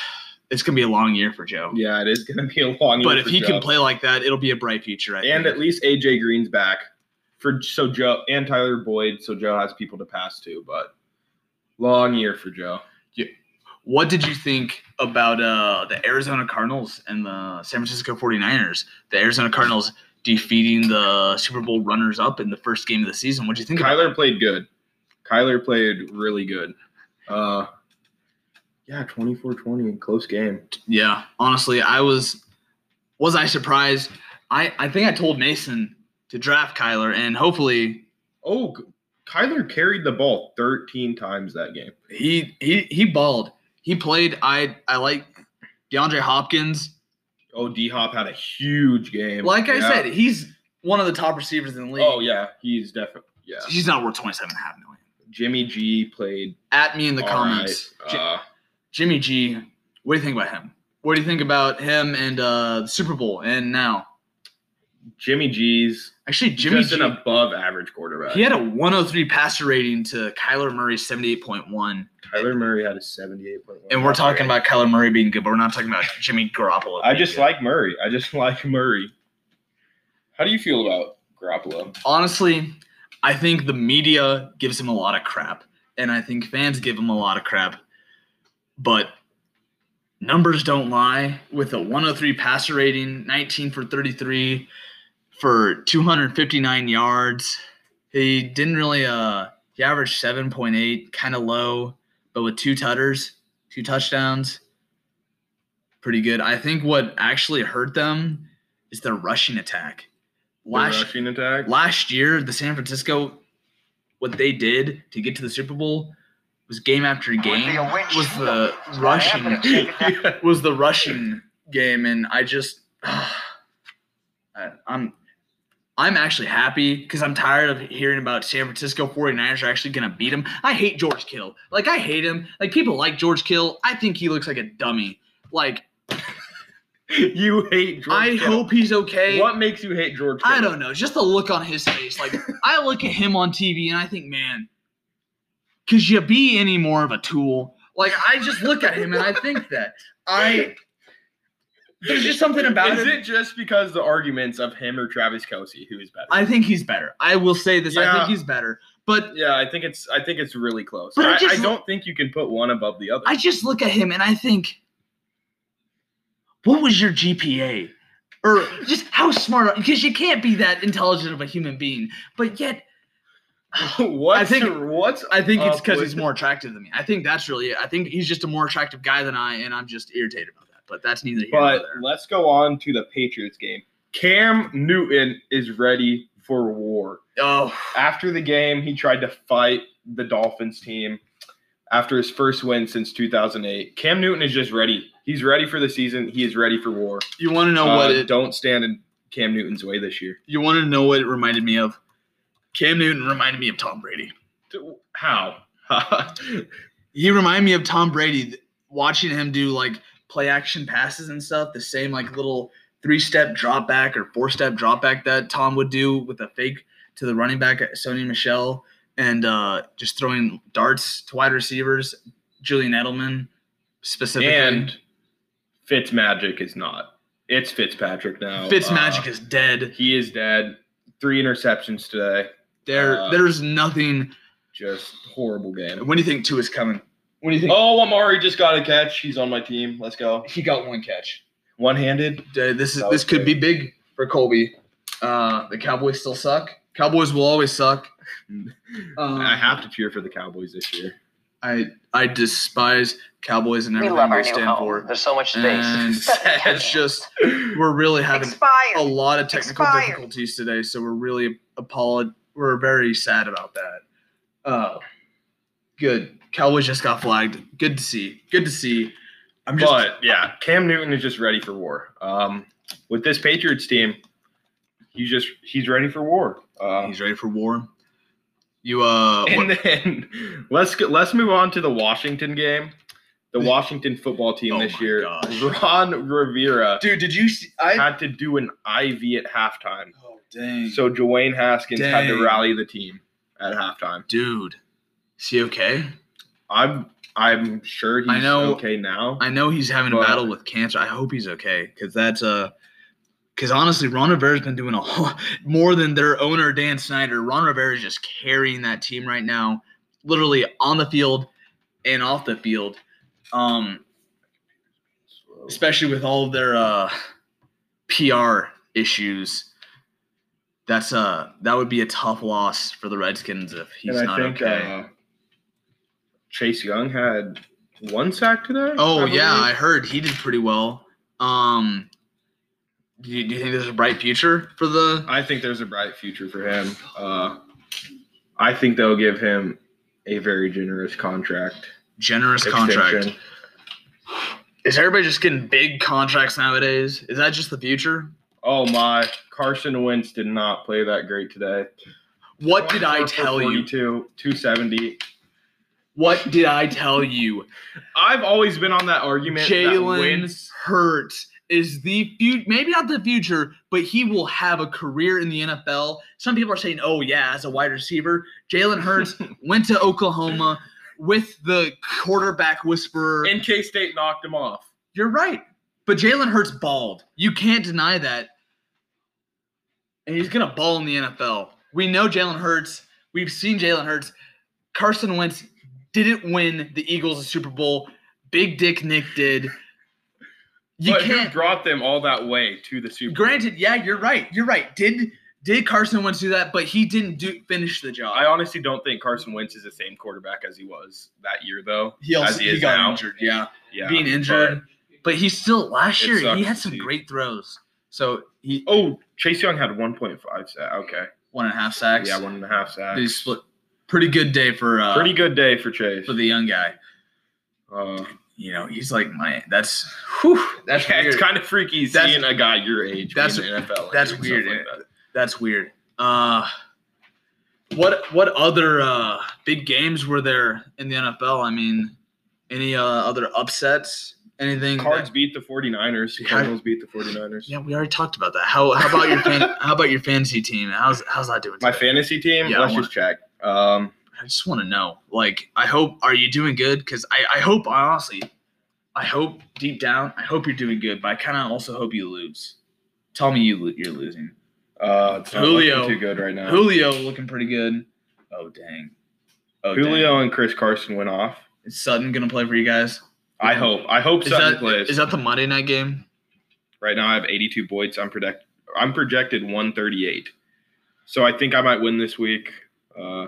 it's going to be a long year for Joe. yeah, it is going to be a long year but if he Joe. can play like that, it'll be a bright future, I and think. at least AJ Green's back for so Joe and Tyler Boyd, so Joe has people to pass to. But long year for Joe. Yeah. what did you think about uh, the Arizona Cardinals and the San Francisco 49ers? The Arizona Cardinals defeating the Super Bowl runners up in the first game of the season. What do you think Kyler played good. Kyler played really good. Uh, yeah, 24-20, close game. Yeah, honestly, I was was I surprised? I I think I told Mason to draft Kyler, and hopefully Oh, Kyler carried the ball 13 times that game. he he he balled. He played. I I like DeAndre Hopkins. Oh, D Hop had a huge game. Like I Yeah. said, he's one of the top receivers in the league. Oh yeah, he's definitely yeah. he's not worth twenty seven and a half million. Jimmy G played At me in the comments, right. Uh, Jimmy G. What do you think about him? What do you think about him and uh, the Super Bowl and now? Jimmy G's Actually, Jimmy just G. an above average quarterback. He had a 103 passer rating to Kyler Murray's 78.1. Tyler Murray had a 78.1. And we're talking about Kyler Murray being good, but we're not talking about Jimmy Garoppolo. I just good. like Murray. I just like Murray. How do you feel about Garoppolo? honestly, I think the media gives him a lot of crap, and I think fans give him a lot of crap. But numbers don't lie. With a 103 passer rating, 19 for 33 for 259 yards, he didn't really. Uh, he averaged 7.8, kind of low, but with two tutters, two touchdowns, pretty good. I think what actually hurt them is their rushing attack. The Last rushing attack. last year, the San Francisco, what they did to get to the Super Bowl was game after game was the rushing was the rushing game, and I just I, I'm I'm actually happy because I'm tired of hearing about San Francisco 49ers are actually gonna beat him. I hate George Kittle. Like I hate him. Like people like George Kittle. I think he looks like a dummy. Like you hate George I Kittle. hope he's okay. What makes you hate George Kittle? I don't know. Just the look on his face. Like I look at him on TV and I think, man, could you be any more of a tool? Like I just look at him and I think that I there's just something about Is him. it just because the arguments of him or Travis Kelce, who is better? I think he's better. I will say this. I Yeah. think he's better. But yeah, I think it's I think it's really close. But I I, I, just- don't think you can put one above the other. I just look at him and I think, what was your GPA? Or just how smart? Because you can't be that intelligent of a human being. But yet, what's I think- what's I think it's oh, because he's more attractive than me. I think that's really it. I think he's just a more attractive guy than I, and I'm just irritated. But that's neither here nor But there. let's go on to the Patriots game. Cam Newton is ready for war. Oh, After the game, he tried to fight the Dolphins team after his first win since 2008. Cam Newton is just ready. He's ready for the season. He is ready for war. you want to know Uh, what it? don't stand in Cam Newton's way this year. You want to know what it reminded me of? Cam Newton reminded me of Tom Brady. How? He reminded me of Tom Brady. Watching him do like play action passes and stuff, the same like little three step drop back or four step drop back that Tom would do with a fake to the running back at Sony Michel and uh, just throwing darts to wide receivers, Julian Edelman specifically. and Fitzmagic is not. It's Fitzpatrick now. Fitzmagic Uh, is dead. he is dead. Three interceptions today. There, uh, there's nothing. Just horrible game. When do you think two is coming? When do you think Oh, Amari just got a catch. He's on my team. Let's go. he got one catch? One handed. Uh, this is That this could great. be big for Colby. Uh, the Cowboys still suck. Cowboys will always suck. Um, I have to cheer for the Cowboys this year. I I despise Cowboys and We everything love our they new stand home. for. There's so much space. And space. it's just we're really having a lot of technical Expired. difficulties today, so we're really apolog- We're very sad about that. Uh, good. Cowboys just got flagged. Good to see. Good to see. I'm just But yeah, Cam Newton is just ready for war. Um, with this Patriots team, he's just he's ready for war. Uh, he's ready for war. You uh, and what- then let's get, let's move on to the Washington game. The Washington football team Oh this year. gosh. Ron Rivera dude, did you see? I had to do an IV at halftime. oh dang. So Dwayne Haskins had to rally the team at halftime. dude, is he okay? I'm I'm sure he's I know- okay now. I know he's having a battle with cancer. I hope he's okay because that's uh because honestly, Ron Rivera's been doing a whole more than their owner Dan Snyder. Ron Rivera is just carrying that team right now, literally on the field and off the field. Um, especially with all of their uh PR issues. That's uh that would be a tough loss for the Redskins if he's not think okay. uh, Chase Young had one sack today. Oh I yeah, I heard he did pretty well. Um, do you, do you think there's a bright future for the? I think there's a bright future for him. Uh, I think they'll give him a very generous contract. Generous contract. Is everybody just getting big contracts nowadays? Is that just the future? Oh my! Carson Wentz did not play that great today. What did I 24 for tell you? 42, 270. What did I tell you? I've always been on that argument. Jalen Hurts is the future, maybe not the future, but he will have a career in the NFL. Some people are saying, oh, yeah, as a wide receiver. Jalen Hurts went to Oklahoma with the quarterback whisperer. in K State knocked him off. You're right. But Jalen Hurts balled. You can't deny that. And he's going to ball in the NFL. We know Jalen Hurts. We've seen Jalen Hurts. Carson Wentz didn't win the Eagles a Super Bowl. Big Dick Nick did. You but can't. who brought them all that way to the Super Bowl? Granted, yeah, you're right. You're right. Did did Carson Wentz do that? But he didn't do finish the job. I honestly don't think Carson Wentz is the same quarterback as he was that year, though. he also as he he is got now. injured. Yeah, Yeah, being injured. But he still last year he had some great throws. So he oh, Chase Young had 1.5 sack. Okay, one and a half sacks. yeah, one and a half sacks. He split. Pretty good day for uh, Pretty good day for Chase. for the young guy. uh, You know, he's like my. That's whew, that's yeah, weird. it's kind of freaky That's- seeing a guy your age. that's- in the NFL. that's weird. like that. That's weird. Uh, what what other uh, big games were there in the NFL? I mean, any uh, other upsets? Anything? that- Cards beat the 49ers. Yeah. Cardinals beat the 49ers. yeah, we already talked about that. How how about your fan, how about your fantasy team? How's how's that doing? My fantasy team. Yeah, let's just check. Um, I just want to know. Like, I hope are you doing good? Because I, I hope honestly, I hope deep down, I hope you're doing good. But I kind of also hope you lose. Tell me you you're losing. Uh, Julio. too good right now. Julio looking pretty good. Oh dang. Oh Julio dang. and Chris Carson went off. Is Sutton gonna play for you guys? I hope. I hope Is Sutton that plays. is that the Monday night game? right now, I have 82 points. I'm project. I'm projected 138. So I think I might win this week. Uh,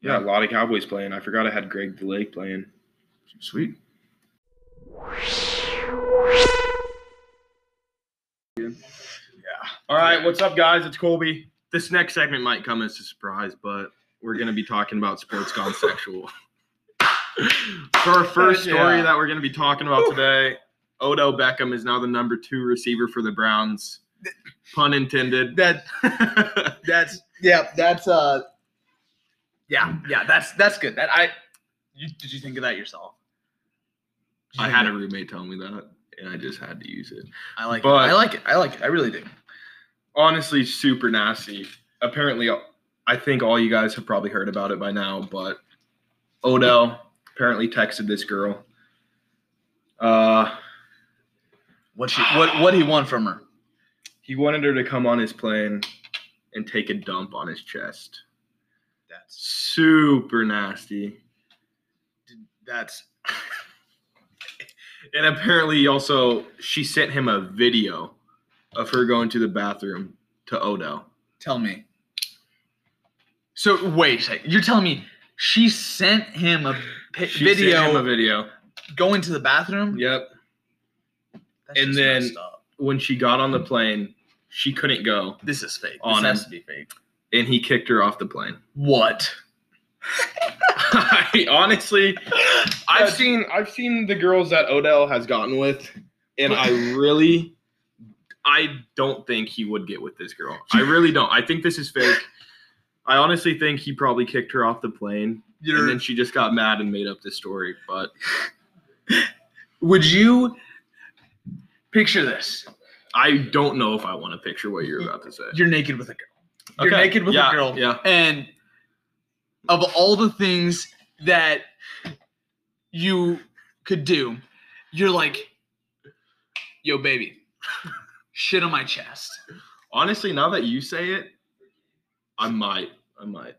yeah, a lot of Cowboys playing. I forgot I had Greg DeLake playing. Sweet. Yeah. All right, what's up, guys? It's Colby. This next segment might come as a surprise, but we're going to be talking about sports gone sexual. For our first story Yeah. that we're going to be talking about today, Odell Beckham is now the number two receiver for the Browns. Pun intended. That that's yeah. That's uh. Yeah, yeah. That's that's good. That I. You, did you think of that yourself? I had a roommate tell me that, and I just had to use it. I like. but- it. I like it. I like it. I really do. Honestly, super nasty. Apparently, I think all you guys have probably heard about it by now, but Odell apparently texted this girl. Uh, What she what what he want from her? He wanted her to come on his plane and take a dump on his chest. That's Super nasty. that's And apparently, also, she sent him a video of her going to the bathroom to Odell. tell me. So wait, a sec. you're telling me she sent him a pi- She video sent him a video. going to the bathroom? Yep. That's And just then- messed up. When she got on the plane, she couldn't go, this is fake. on this has him. to be fake. and he kicked her off the plane. What? I honestly, I've seen I've seen the girls that Odell has gotten with, and I really, I don't think he would get with this girl. I really don't. I think this is fake. I honestly think he probably kicked her off the plane, and You're, then she just got mad and made up this story. But would you picture this? I don't know if I want to picture what you're about to say. You're naked with a girl. You're Okay, naked with yeah, a girl. yeah. And of all the things that you could do, you're like, yo, baby, shit on my chest. Honestly, now that you say it, I might. I might.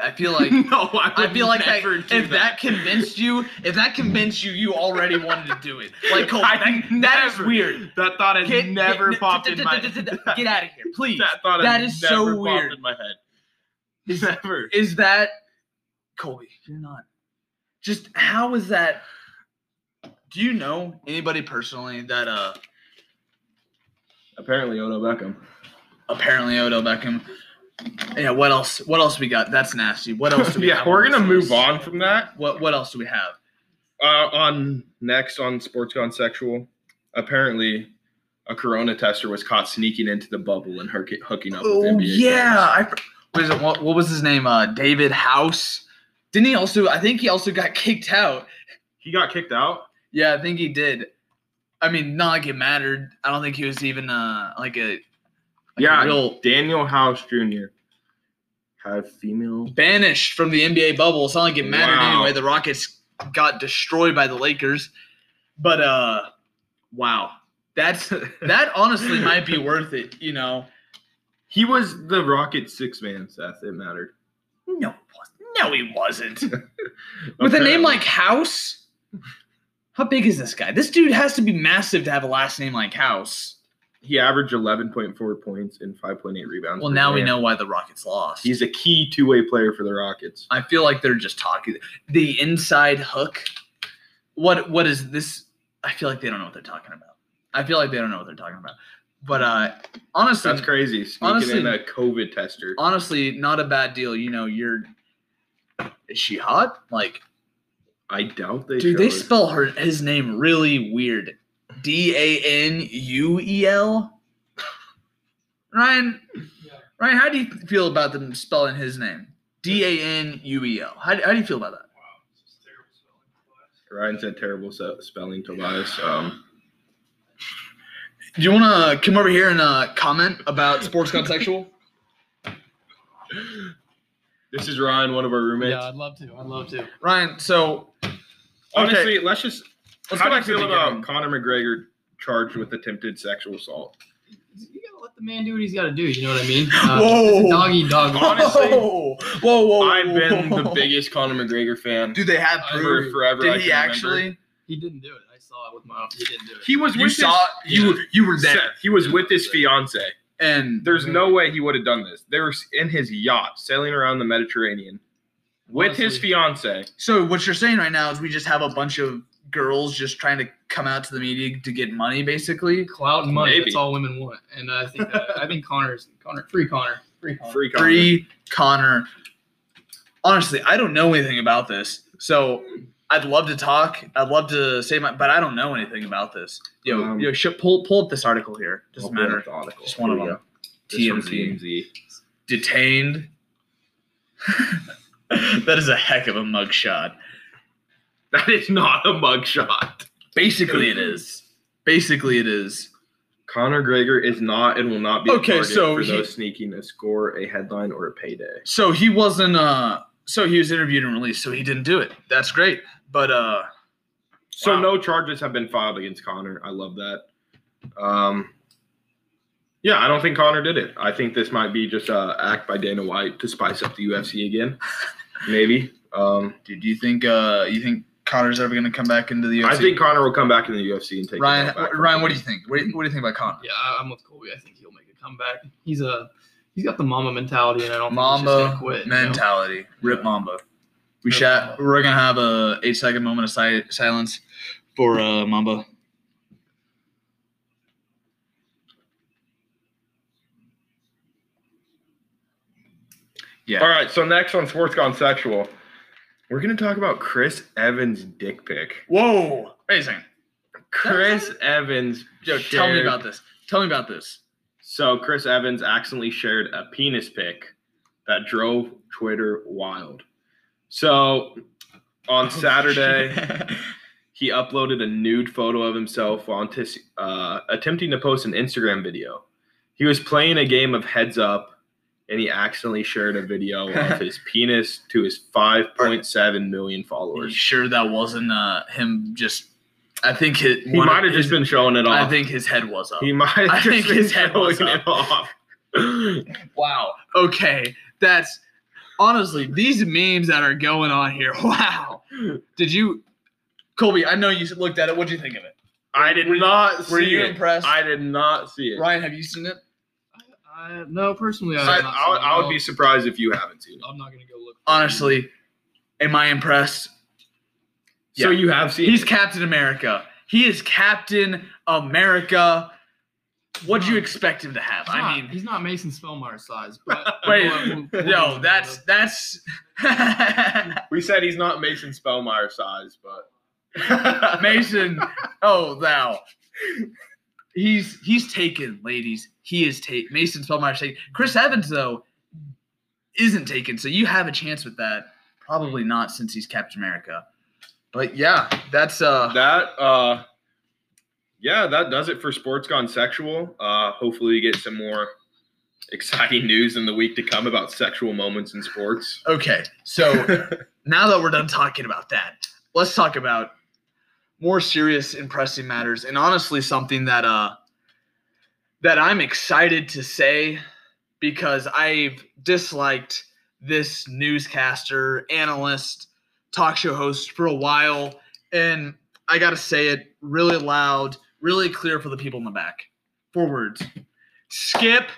I feel like no, I, I feel like that, never do if that. convinced you, if that convinced you, you already wanted to do it. Like, Cole, I that, that is never- weird. That thought has Get- never get- popped in my head. Get out of here, please. That thought That has is so never weird. Popped in my head. Is- never. Is that Colby? You're not. Just how is that? Do you know anybody personally that uh Apparently, Odell Beckham. apparently Odell Beckham? Yeah. What else? What else we got? That's nasty. What else do we? yeah, have we're gonna move on from that. What What else do we have? Uh, on next on Sports Gone Sexual. Apparently, a Corona tester was caught sneaking into the bubble and hook- hooking up with Oh NBA. yeah, players. I. is it? What, what was his name? Uh, David House. Didn't he also? I think he also got kicked out. he got kicked out. Yeah, I think he did. I mean, not like it mattered. I don't think he was even uh like a like yeah, real Danuel House Jr. had female. banished from the NBA bubble. It's not like it mattered Wow. anyway. The Rockets got destroyed by the Lakers. But uh wow. That's that honestly might be worth it, you know. He was the Rockets six man, Seth. It mattered. No. No, he wasn't. With a name like House? How big is this guy? This dude has to be massive to have a last name like House. He averaged 11.4 points and 5.8 rebounds. Well, now we know why the Rockets lost. He's a key two way player for the Rockets. I feel like they're just talking. The inside hook. What what is this? I feel like they don't know what they're talking about. I feel like they don't know what they're talking about. But uh honestly, That's crazy. Sneaking honestly- in a COVID tester. honestly, not a bad deal. You know, you're. Is she hot? Like, I doubt they. Do. Dude, they spell her his name really weird. D A N U E L. Ryan, Ryan, how do you feel about them spelling his name? D A N U E L. How, how do you feel about that? Ryan said terrible se- spelling, Tobias. Um, Do you want to come over here and uh, comment about sports gone sexual? This is Ryan, one of our roommates. Yeah, I'd love to. I'd love to. Ryan, so Honestly, let's just. Let's how go do you back to the feel about. Conor McGregor charged with attempted sexual assault? You gotta let the man do what he's gotta do. You know what I mean? Uh, Whoa. it's a doggy dog. Honestly, whoa, whoa, whoa! I've been the biggest Conor McGregor fan Do they have I for proof. forever. I Did he can remember. actually? He didn't do it. I saw it with my. He didn't do it. He was You with saw you you were his, there, Seth, he was with his fiance. and There's no way he would have done this. They were in his yacht sailing around the Mediterranean with his Honestly. fiance. So what you're saying right now is we just have a bunch of girls just trying to come out to the media to get money, basically. clout and money. Maybe. That's all women want. And I think that, I think Conor's Conor free Conor free Conor. Free Conor. Free Conor. Honestly, I don't know anything about this, so I'd love to talk. I'd love to say my, but I don't know anything about this. Yo, Um, yo, sh- pull pull up this article here. Doesn't pull up matter. the article. Just one of Here we them. go. TMZ. TMZ. Detained. that is a heck of a mugshot. That is not a mugshot. Basically, it is. Basically, it is. Conor Gregor is not and will not be a Okay, target so for he- those sneaking to score a headline or a payday. So he wasn't. uh So he was interviewed and released. So he didn't do it. That's great. But uh So Wow. no charges have been filed against Conor. I love that. Um, yeah, I don't think Conor did it. I think this might be just a act by Dana White to spice up the UFC again. Maybe. Um, dude, do you think uh you think Conor's ever gonna come back into the UFC? I think Conor will come back in the UFC and take Ryan. back Ryan, what do you think? What do you, what do you think about Conor? Yeah, I- I'm with Colby. I think he'll make a comeback. He's a he's got the mama mentality, and I don't think he's just Mamba gonna quit. you know? mentality. Rip Yeah. Mamba. We Rip shot. Mamba. We're gonna have a eight second moment of si- silence for uh Mamba. Yeah. All right, so next on Sports Gone Sexual, we're going to talk about Chris Evans' dick pic. Whoa. Amazing. Chris Evans. Yo, tell me shared- about this. Tell me about this. So Chris Evans accidentally shared a penis pic that drove Twitter wild. So on Saturday, he uploaded a nude photo of himself while antis- uh, attempting to post an Instagram video. He was playing a game of Heads Up, and he accidentally shared a video of his penis to his 5.7 million Are you followers. sure that wasn't uh him just I think his He might have just been showing it off. I think his head was up. he might have I just think been his head was showing it off. wow. Okay. That's honestly these memes that are going on here. Wow. Did you Colby, I know you looked at it. What'd you think of it? I did not see Were you it. impressed? I did not see it. Ryan, have you seen it? I, I, no, personally, I, I, have not I, would- seen. I would be surprised if you haven't seen it. I'm not gonna go look. for it. Honestly, am I impressed? So Yeah. you have seen He's it. Captain America. He is Captain America. What'd you expect him to have? He's I not- mean, he's not Mason Spellmeyer size, but Wait, we'll- we'll- no, we'll- that's that's We said he's not Mason Spellmeyer size, but Mason. Oh, thou. He's he's taken, ladies. He is taken. Mason Spellmeyer's taken. Chris Evans though isn't taken, so you have a chance with that. Probably not since he's Captain America. But yeah, that's uh. that uh yeah, that does it for Sports Gone Sexual. Uh hopefully we get some more exciting news in the week to come about sexual moments in sports. Okay, so now that we're done talking about that, let's talk about more serious and pressing matters, and honestly, something that uh that I'm excited to say because I've disliked this newscaster, analyst, talk show host for a while, and I gotta say it really loud, really clear for the people in the back. Four words: Skip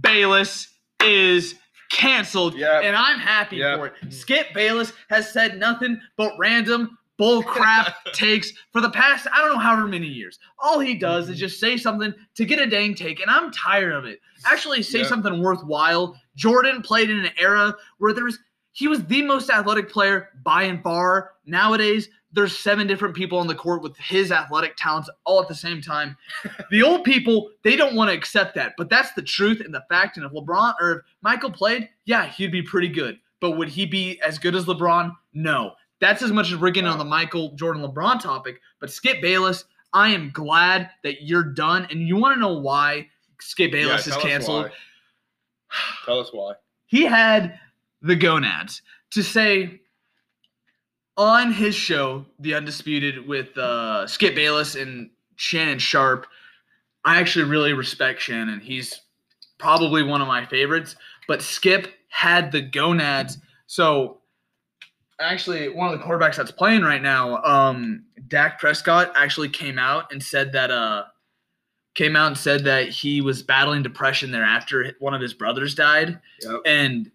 Bayless is canceled, Yep. and I'm happy Yep. for it. Skip Bayless has said nothing but random bull crap takes for the past I don't know however many years. All he does is mm-hmm. just say something to get a dang take, and I'm tired of it. Actually, say Yeah. something worthwhile. Jordan played in an era where there was he was the most athletic player by and far. Nowadays, there's seven different people on the court with his athletic talents all at the same time. the old people, they don't want to accept that, but that's the truth and the fact. And if LeBron or if Michael played, yeah, he'd be pretty good. But would he be as good as LeBron? No. That's as much as we're getting on the Michael Jordan LeBron topic. But Skip Bayless, I am glad that you're done. And you want to know why Skip Bayless Yeah, is us canceled? Tell us why. he had the gonads to say on his show, The Undisputed, with uh, Skip Bayless and Shannon Sharpe. I actually really respect Shannon. He's probably one of my favorites, but Skip had the gonads. So actually one of the quarterbacks that's playing right now, um, Dak Prescott actually came out and said that uh came out and said that he was battling depression there after one of his brothers died. Yep. And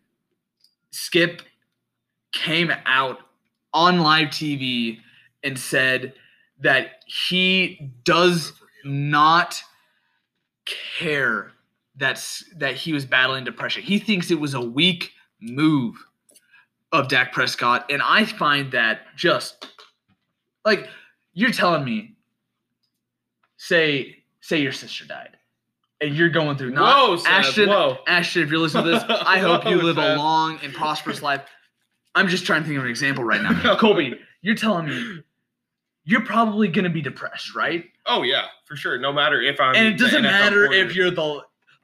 Skip came out on live TV and said that he does not care that's that he was battling depression. He thinks it was a weak move of Dak Prescott, and I find that just like you're telling me, say say your sister died, and you're going through not Whoa, Seth, Ashton. whoa. Ashton, if you're listening to this, I hope you live a long and prosperous life. I'm just trying to think of an example right now. Colby, you're telling me you're probably gonna be depressed, right? Oh yeah, for sure. No matter if I'm and it doesn't matter if you're the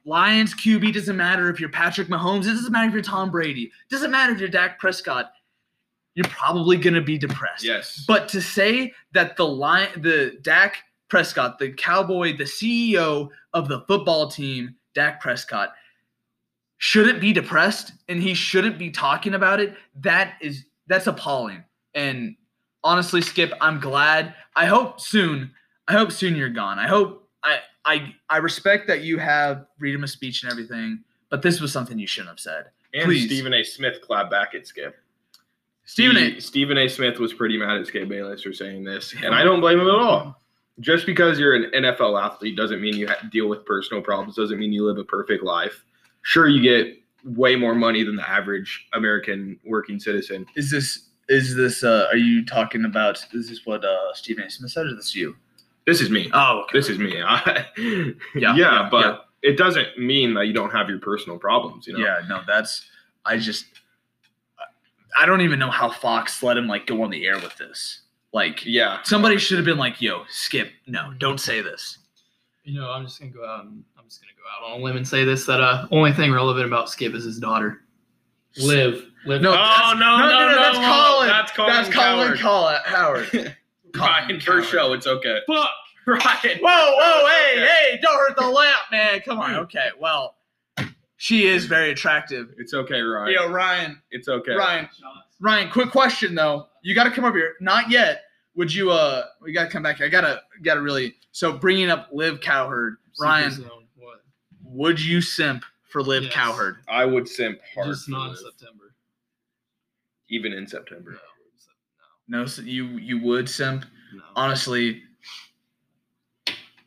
Lions QB, doesn't matter if you're Patrick Mahomes, it doesn't matter if you're Tom Brady, It doesn't matter if you're Dak Prescott. You're probably gonna be depressed. Yes. But to say that the line, the Dak Prescott, the Cowboy, the CEO of the football team, Dak Prescott, shouldn't be depressed and he shouldn't be talking about it. That is that's appalling. And honestly, Skip, I'm glad. I hope soon. I hope soon you're gone. I hope I I respect that you have freedom of speech and everything, but this was something you shouldn't have said. and please. Stephen A. Smith clapped back at Skip. Stephen He- A. Stephen A. Smith was pretty mad at Skip Bayless for saying this, and I don't blame him at all. Just because you're an NFL athlete doesn't mean you deal with personal problems. Doesn't mean you live a perfect life. Sure, you get way more money than the average American working citizen. Is this is this uh are you talking about this is this what uh Stephen A. Smith said or this you? This is me. Oh okay. This is me. I- Yeah, yeah, yeah, but it doesn't mean that you don't have your personal problems. You know. Yeah, no, that's I just I don't even know how Fox let him like go on the air with this. Like Yeah. somebody should have been like, yo, skip, no, don't say this. You know, I'm just gonna go out and I'm just gonna go out on a limb and say this that uh only thing relevant about Skip is his daughter. Live. Live. No, Oh, that's- no, no, no, that's no, Colin. that's Colin That's Colin Cowherd. Colin Howard. Ryan, first show, it's okay. Fuck. Ryan. Whoa, whoa, hey, Okay. hey, don't hurt the lamp, man. Come on. Okay, well, she is very attractive. It's okay, Ryan. Yo, Ryan, It's okay. Ryan, Ryan, quick question though. You got to come up here. Not yet. Would you? Uh, we got to come back. here. I gotta, gotta really. So bringing up Liv Cowherd, Ryan, What? would you simp for Liv Yes. Cowherd? I would simp hard. Just not in September. even in September. No. No, you you would simp. No. Honestly,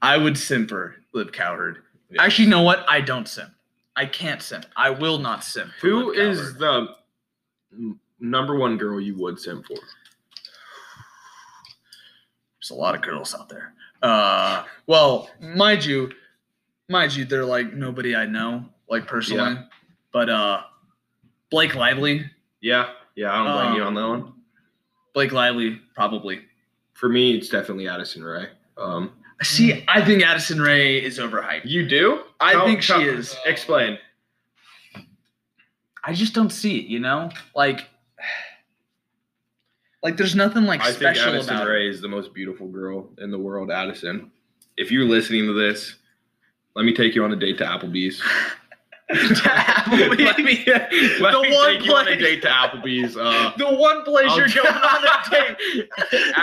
I would simp for Liv Cowherd. Yeah. Actually, you know what? I don't simp. I can't simp. I will not simp. For Who Liv is Cowherd. the number one girl you would simp for? There's a lot of girls out there. Uh, well, mind you, mind you, they're like nobody I know, like personally. Yeah. But uh, Blake Lively, Yeah, yeah, I don't blame you Um, on that one. Blake Lively, probably. For me, it's definitely Addison Rae. Um, See, I think Addison Rae is overhyped. you do? I think she is. Explain. I just don't see it. You know, like, like there's nothing like I think special Addison about Rae is the most beautiful girl in the world. Addison, if you're listening to this, let me take you on a date to Applebee's. Applebee's. let me, let The me one take you on a place- date to Applebee's. Uh, The one place I'll you're going on a date.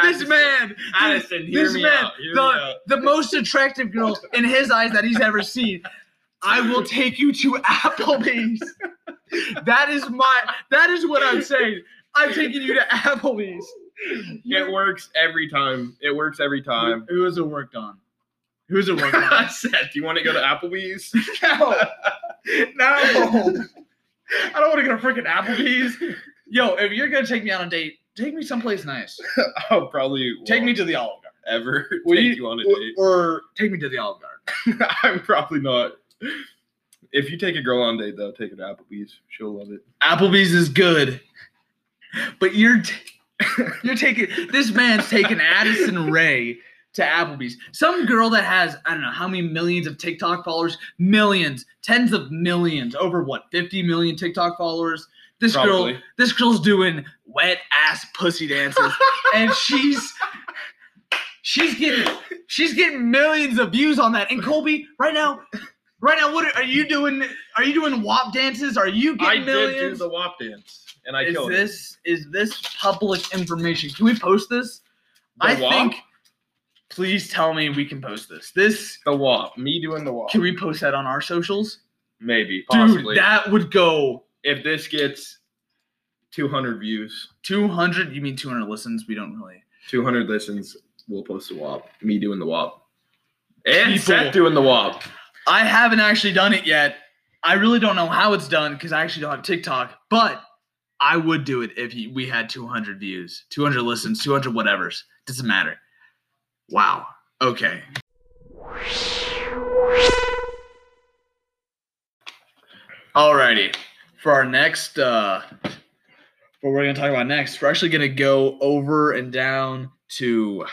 this man, Addison, hear this me man, out. Hear the, me out. the most attractive girl in his eyes that he's ever seen. I will take you to Applebee's. That is my. That is what I'm saying. I'm taking you to Applebee's. It works every time. It works every time. Who has it worked on? Who's it worked I on? said, do you want to go to Applebee's? no, no. I don't want to go to freaking Applebee's. Yo, if you're gonna take me on a date, take me someplace nice. I'll probably Take me to the Olive Garden. ever Will take you- you on a Or, date. or take me to the Olive Garden. I'm probably not. If you take a girl on a date, though, take her to Applebee's. She'll love it. Applebee's is good, but you're t- you're taking this man's taking Addison Rae to Applebee's. Some girl that has I don't know how many millions of TikTok followers, millions, tens of millions, over what fifty million TikTok followers, This girl, this girl's doing wet ass pussy dances, and she's she's getting she's getting millions of views on that. And Colby, right now, right now, what are, are you doing? Are you doing WAP dances? Are you getting I getting did do the WAP dance, and I is killed it. this is this public information? Can we post this? The I WAP? think. Please tell me we can post this. This The WAP. Me doing the WAP. can we post that on our socials? Maybe. Possibly. Dude, that would go if this gets 200 views, 200. You mean 200 listens? We don't really. 200 listens, we'll post the WAP. Me doing the WAP. And People- Seth doing the WAP. I haven't actually done it yet. I really don't know how it's done because I actually don't have TikTok, but I would do it if we had 200 views, 200 listens, 200 whatevers. Doesn't matter. Wow. Okay. Alrighty. For our next, uh, what we're gonna talk about next, we're actually gonna go over and down to.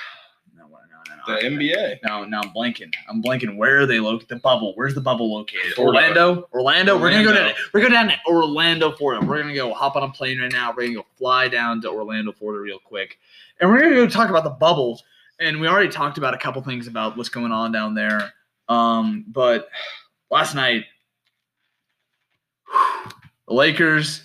No, no, no. The NBA. No, no, I'm blanking. I'm blanking. Where are they located? The bubble. Where's the bubble located? Florida. Orlando. Orlando. We're gonna go down. We're going down to Orlando, Florida. We're gonna go hop on a plane right now. We're gonna go fly down to Orlando, Florida, real quick, and we're gonna go talk about the bubble. And we already talked about a couple things about what's going on down there. Um, but last night, the Lakers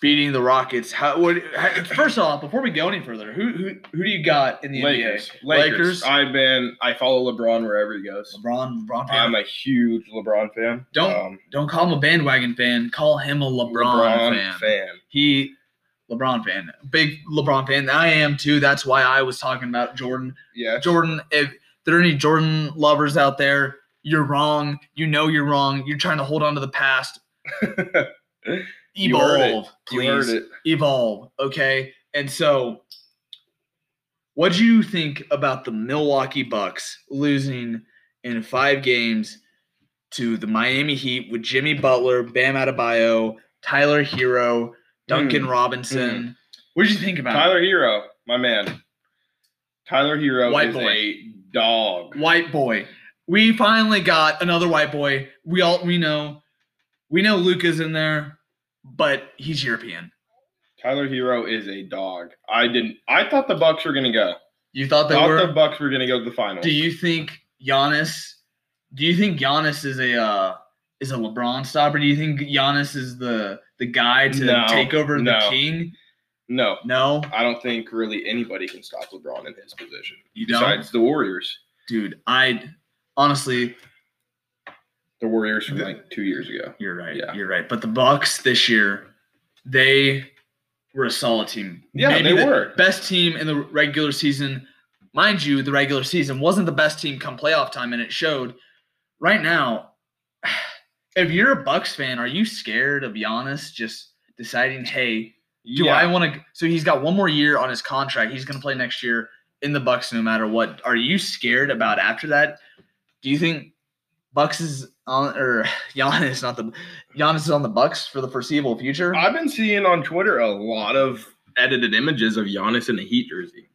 beating the Rockets. How? What? How, first off, before we go any further, who who who do you got in the Lakers. NBA? Lakers. Lakers. I've been. I follow LeBron wherever he goes. LeBron. LeBron. fan? I'm a huge LeBron fan. Don't Um, don't call him a bandwagon fan. Call him a LeBron, fan. fan. He LeBron fan. Big LeBron fan. I am too. That's why I was talking about Jordan. Yeah. Jordan, if there are any Jordan lovers out there, you're wrong. You know you're wrong. You're trying to hold on to the past. You heard it. Evolve, You please. heard it. Evolve. Okay. And so what do you think about the Milwaukee Bucks losing in five games to the Miami Heat with Jimmy Butler, Bam Adebayo, Tyler Herro, Duncan Robinson? What did you think about it? Tyler Herro, my man. Tyler Herro White is boy. a dog. white boy. We finally got another white boy. We all we know we know Luka's in there, but he's European. Tyler Herro is a dog. I didn't. I thought the Bucks were gonna go. You thought they thought were the Bucks were gonna go to the finals. Do you think Giannis? Do you think Giannis is a uh, is a LeBron stopper? Do you think Giannis is the the guy to No, take over the king? no, No, I don't think really anybody can stop LeBron in his position you don't, besides the Warriors. dude. I honestly, The Warriors from The- like two years ago. you're right. Yeah. You're right. But the Bucks this year, they were a solid team. Yeah, Maybe they the were. best team in the regular season. Mind you, the regular season wasn't the best team come playoff time, and it showed. Right now, if you're a Bucks fan, are you scared of Giannis just deciding, hey, do yeah. I want to? So he's got one more year on his contract. He's going to play next year in the Bucks, no matter what. Are you scared about after that? Do you think Bucks is on or Giannis not the Giannis is on the Bucks for the foreseeable future? I've been seeing on Twitter a lot of edited images of Giannis in a Heat jersey.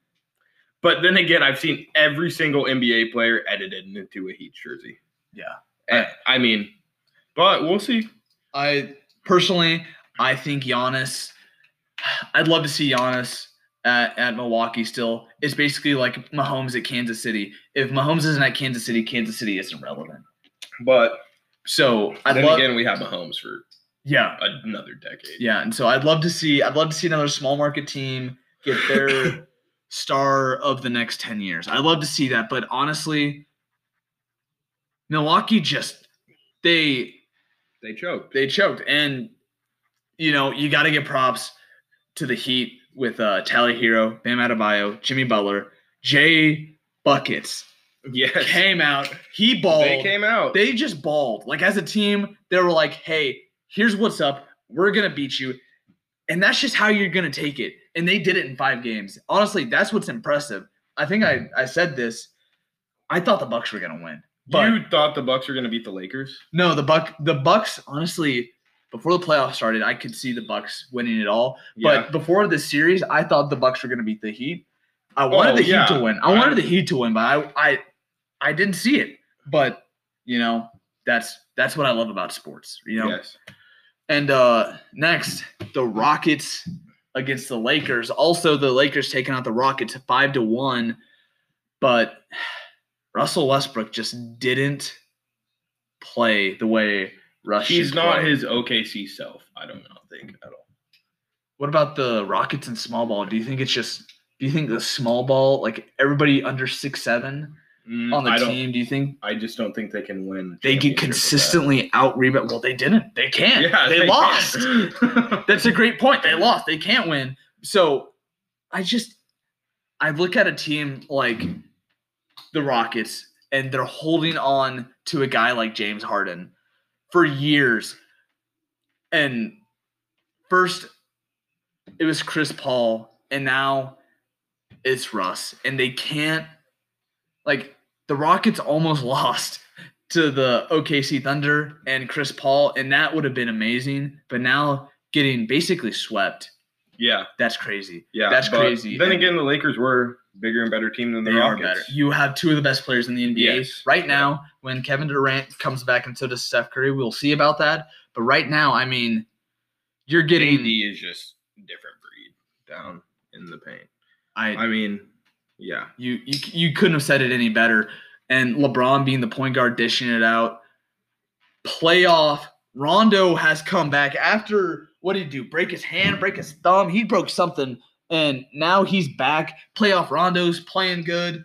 But then again, I've seen every single NBA player edited into a Heat jersey. Yeah. Eh, I mean, but we'll see. I personally, I think Giannis. I'd love to see Giannis at, at Milwaukee. Still, it's basically like Mahomes at Kansas City. If Mahomes isn't at Kansas City, Kansas City isn't relevant. But So I'd then love, again, we have Mahomes for yeah, another decade. yeah, and so I'd love to see. I'd love to see another small market team get their star of the next ten years. I'd love to see that, but honestly, Milwaukee just they They choked. they choked. And you know, you got to give props to the Heat with uh, Tyler Herro, Bam Adebayo, Jimmy Butler, Jay Buckets Yes. came out. He balled. They came out. They just balled. Like as a team, they were like, "Hey, here's what's up. We're gonna beat you," and that's just how you're gonna take it. And they did it in five games. Honestly, that's what's impressive. I think I I said this. I thought the Bucks were gonna win, but you thought the Bucks were going to beat the Lakers? no, the Buck the Bucks honestly before the playoffs started, I could see the Bucks winning it all. Yeah. But before this series, I thought the Bucks were going to beat the Heat. I wanted Oh, the yeah. Heat to win. I I- wanted the Heat to win, but I I I didn't see it. But you know, that's that's what I love about sports. You know. Yes. And uh next, the Rockets against the Lakers. Also, the Lakers taking out the Rockets five to one, but Russell Westbrook just didn't play the way Russ. He's not play. his OKC self. I don't know, think at all. What about the Rockets and small ball? Do you think it's just? Do you think the small ball, like everybody under six seven Mm, on the I team, do you think I just don't think they can win. they get championship with that. consistently out rebound? Well, they didn't. They can't. Yeah, they, lost. can. That's a great point. They lost. They can't win. So I just I look at a team like the Rockets and they're holding on to a guy like James Harden for years. And first it was Chris Paul and now it's Russ and they can't like the Rockets almost lost to the OKC Thunder and Chris Paul, and that would have been amazing. But now getting basically swept, yeah, that's crazy. yeah. That's crazy. Then And again, the Lakers were bigger and better team than the they are better. You have two of the best players in the NBA Yes. right now. When Kevin Durant comes back and so does Steph Curry, we'll see about that. But right now, I mean, you're getting. AD is just different breed down in the paint. I I mean, yeah, You, you you couldn't have said it any better. And LeBron being the point guard dishing it out. Playoff. Rondo has come back after what did he do? Break his hand, break his thumb. He broke something, and now he's back. Playoff Rondo's playing good.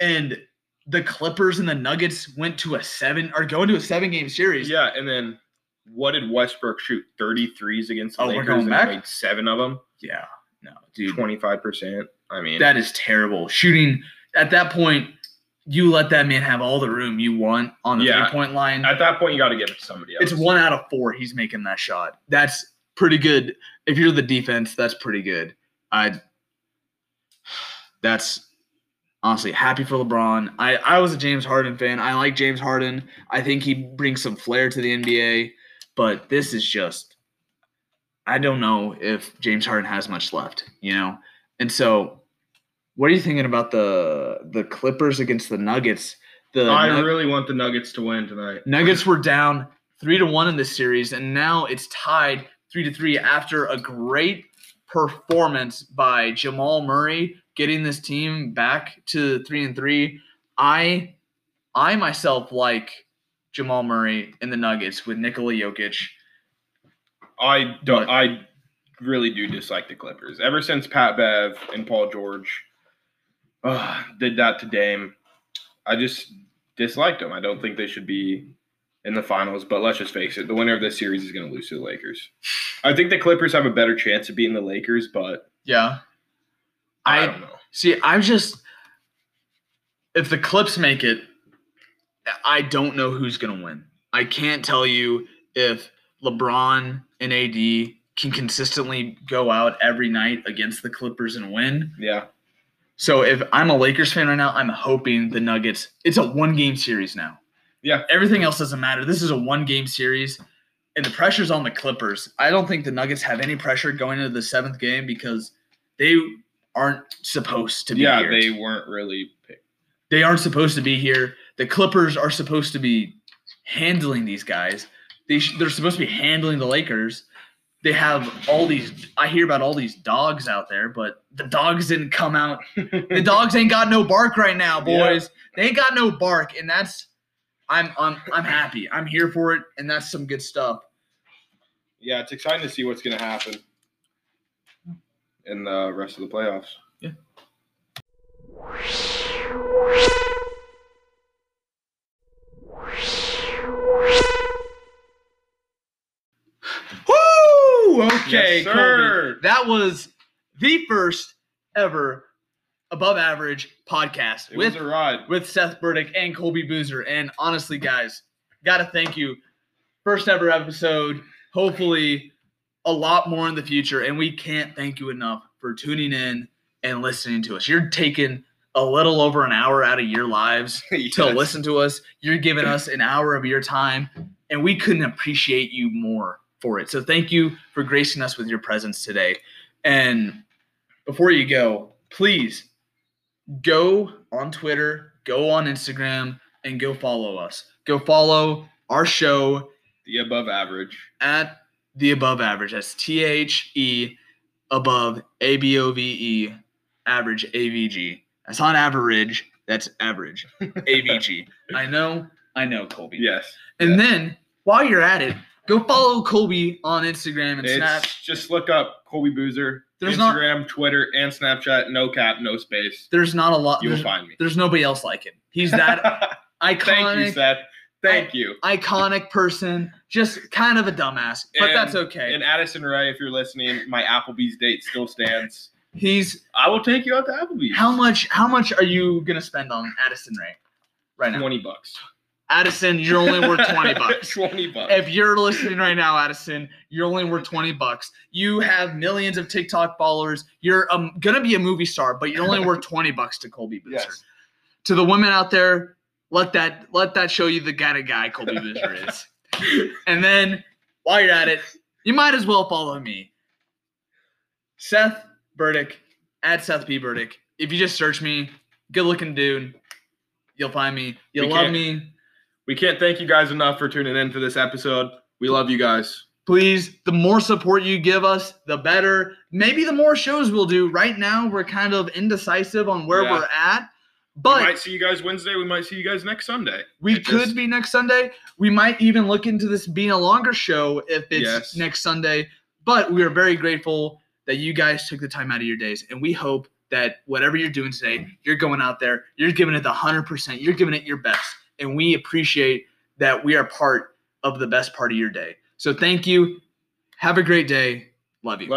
And the Clippers and the Nuggets went to a seven are going to a seven game series. yeah. And then what did Westbrook shoot? Thirty threes against the Oh, we're going back? made seven of them. Yeah. No, dude. Twenty five percent. I mean, That is terrible. Shooting at that point, you let that man have all the room you want on the Yeah. three point line. at that point you got to give it to somebody else. It's one out of four. He's making that shot. That's pretty good. If you're the defense, that's pretty good. I. That's honestly happy for LeBron. I I was a James Harden fan. I like James Harden. I think he brings some flair to the NBA. But this is just. I don't know if James Harden has much left. You know, and so. What are you thinking about the the Clippers against the Nuggets? The I Nug- really want the Nuggets to win tonight. Nuggets were down three to one in this series, and now it's tied three to three after a great performance by Jamal Murray getting this team back to three and three. I I myself like Jamal Murray in the Nuggets with Nikola Jokic. I don't. But- I really do dislike the Clippers. Ever since Pat Bev and Paul George uh, did that to Dame, I just disliked them. I don't think they should be in the finals. But let's just face it: the winner of this series is going to lose to the Lakers. I think the Clippers have a better chance of beating the Lakers, but Yeah. I, I- don't know. See, I'm just if the Clips make it, I don't know who's gonna win. I can't tell you if LeBron and AD can consistently go out every night against the Clippers and win. Yeah, So if I'm a Lakers fan right now, I'm hoping the Nuggets. It's a one game series now. Yeah. Everything else doesn't matter. This is a one game series, and the pressure's on the Clippers. I don't think the Nuggets have any pressure going into the seventh game because they aren't supposed to be here. yeah, here. they weren't really picked. they aren't supposed to be here. The Clippers are supposed to be handling these guys. They sh- they're supposed to be handling the Lakers. They have all these. I hear about all these dogs out there, but the dogs didn't come out. The dogs ain't got no bark right now, Yeah. boys. They ain't got no bark, and that's. I'm I'm I'm happy. I'm here for it, and that's some good stuff. yeah, it's exciting to see what's going to happen in the rest of the playoffs. Yeah. Woo! Okay, Yes, Colby. That was the first ever above average podcast It with was a ride. with Seth Burdick and Colby Buser. And honestly, guys, gotta thank you. First ever episode. Hopefully, a lot more in the future. And we can't thank you enough for tuning in and listening to us. You're taking a little over an hour out of your lives to listen to us. You're giving us an hour of your time, and we couldn't appreciate you more for it. So thank you for gracing us with your presence today. And before you go, please go on Twitter, go on Instagram, and go follow us. Go follow our show, The above average. at the above average. That's T H E above A B O V E average A V G. That's not average. That's average A V G. I know. I know, Colby. Yes. And yeah. then while you're at it, go follow Colby on Instagram and It's Snap. just look up Colby Buser. There's not- Instagram, Twitter, and Snapchat. No cap, no space. There's not a lot. You will find me. there's nobody else like him. He's that iconic, Thank you, Seth. Thank you. iconic person. Just kind of a dumbass, but that's okay. And Addison Rae, if you're listening, my Applebee's date still stands. He's I will take you out to Applebee's. how much? How much are you gonna spend on Addison Rae right now? Twenty bucks. Addison, you're only worth 20 bucks. Twenty bucks. If you're listening right now, Addison, you're only worth 20 bucks. You have millions of TikTok followers. You're um, gonna be a movie star, but you're only worth 20 bucks to Colby Buser. yes. To the women out there, let that let that show you the kind of guy Colby Buser is. And then while you're at it, you might as well follow me. Seth Burdick, at Seth P. Burdick. If you just search me, good looking dude, you'll find me. You'll We love me. We can't thank you guys enough for tuning in for this episode. We love you guys. please the more support you give us the better maybe the more shows we'll do right now we're kind of indecisive on where Yeah. we're at But we might see you guys Wednesday. We might see you guys next Sunday. we It could just- be next sunday we might even look into this being a longer show if it's Yes. next sunday but we are very grateful that you guys took the time out of your days and we hope that whatever you're doing today you're going out there you're giving it the 100% you're giving it your best and we appreciate that we are part of the best part of your day. So thank you. Have a great day. Love you. Love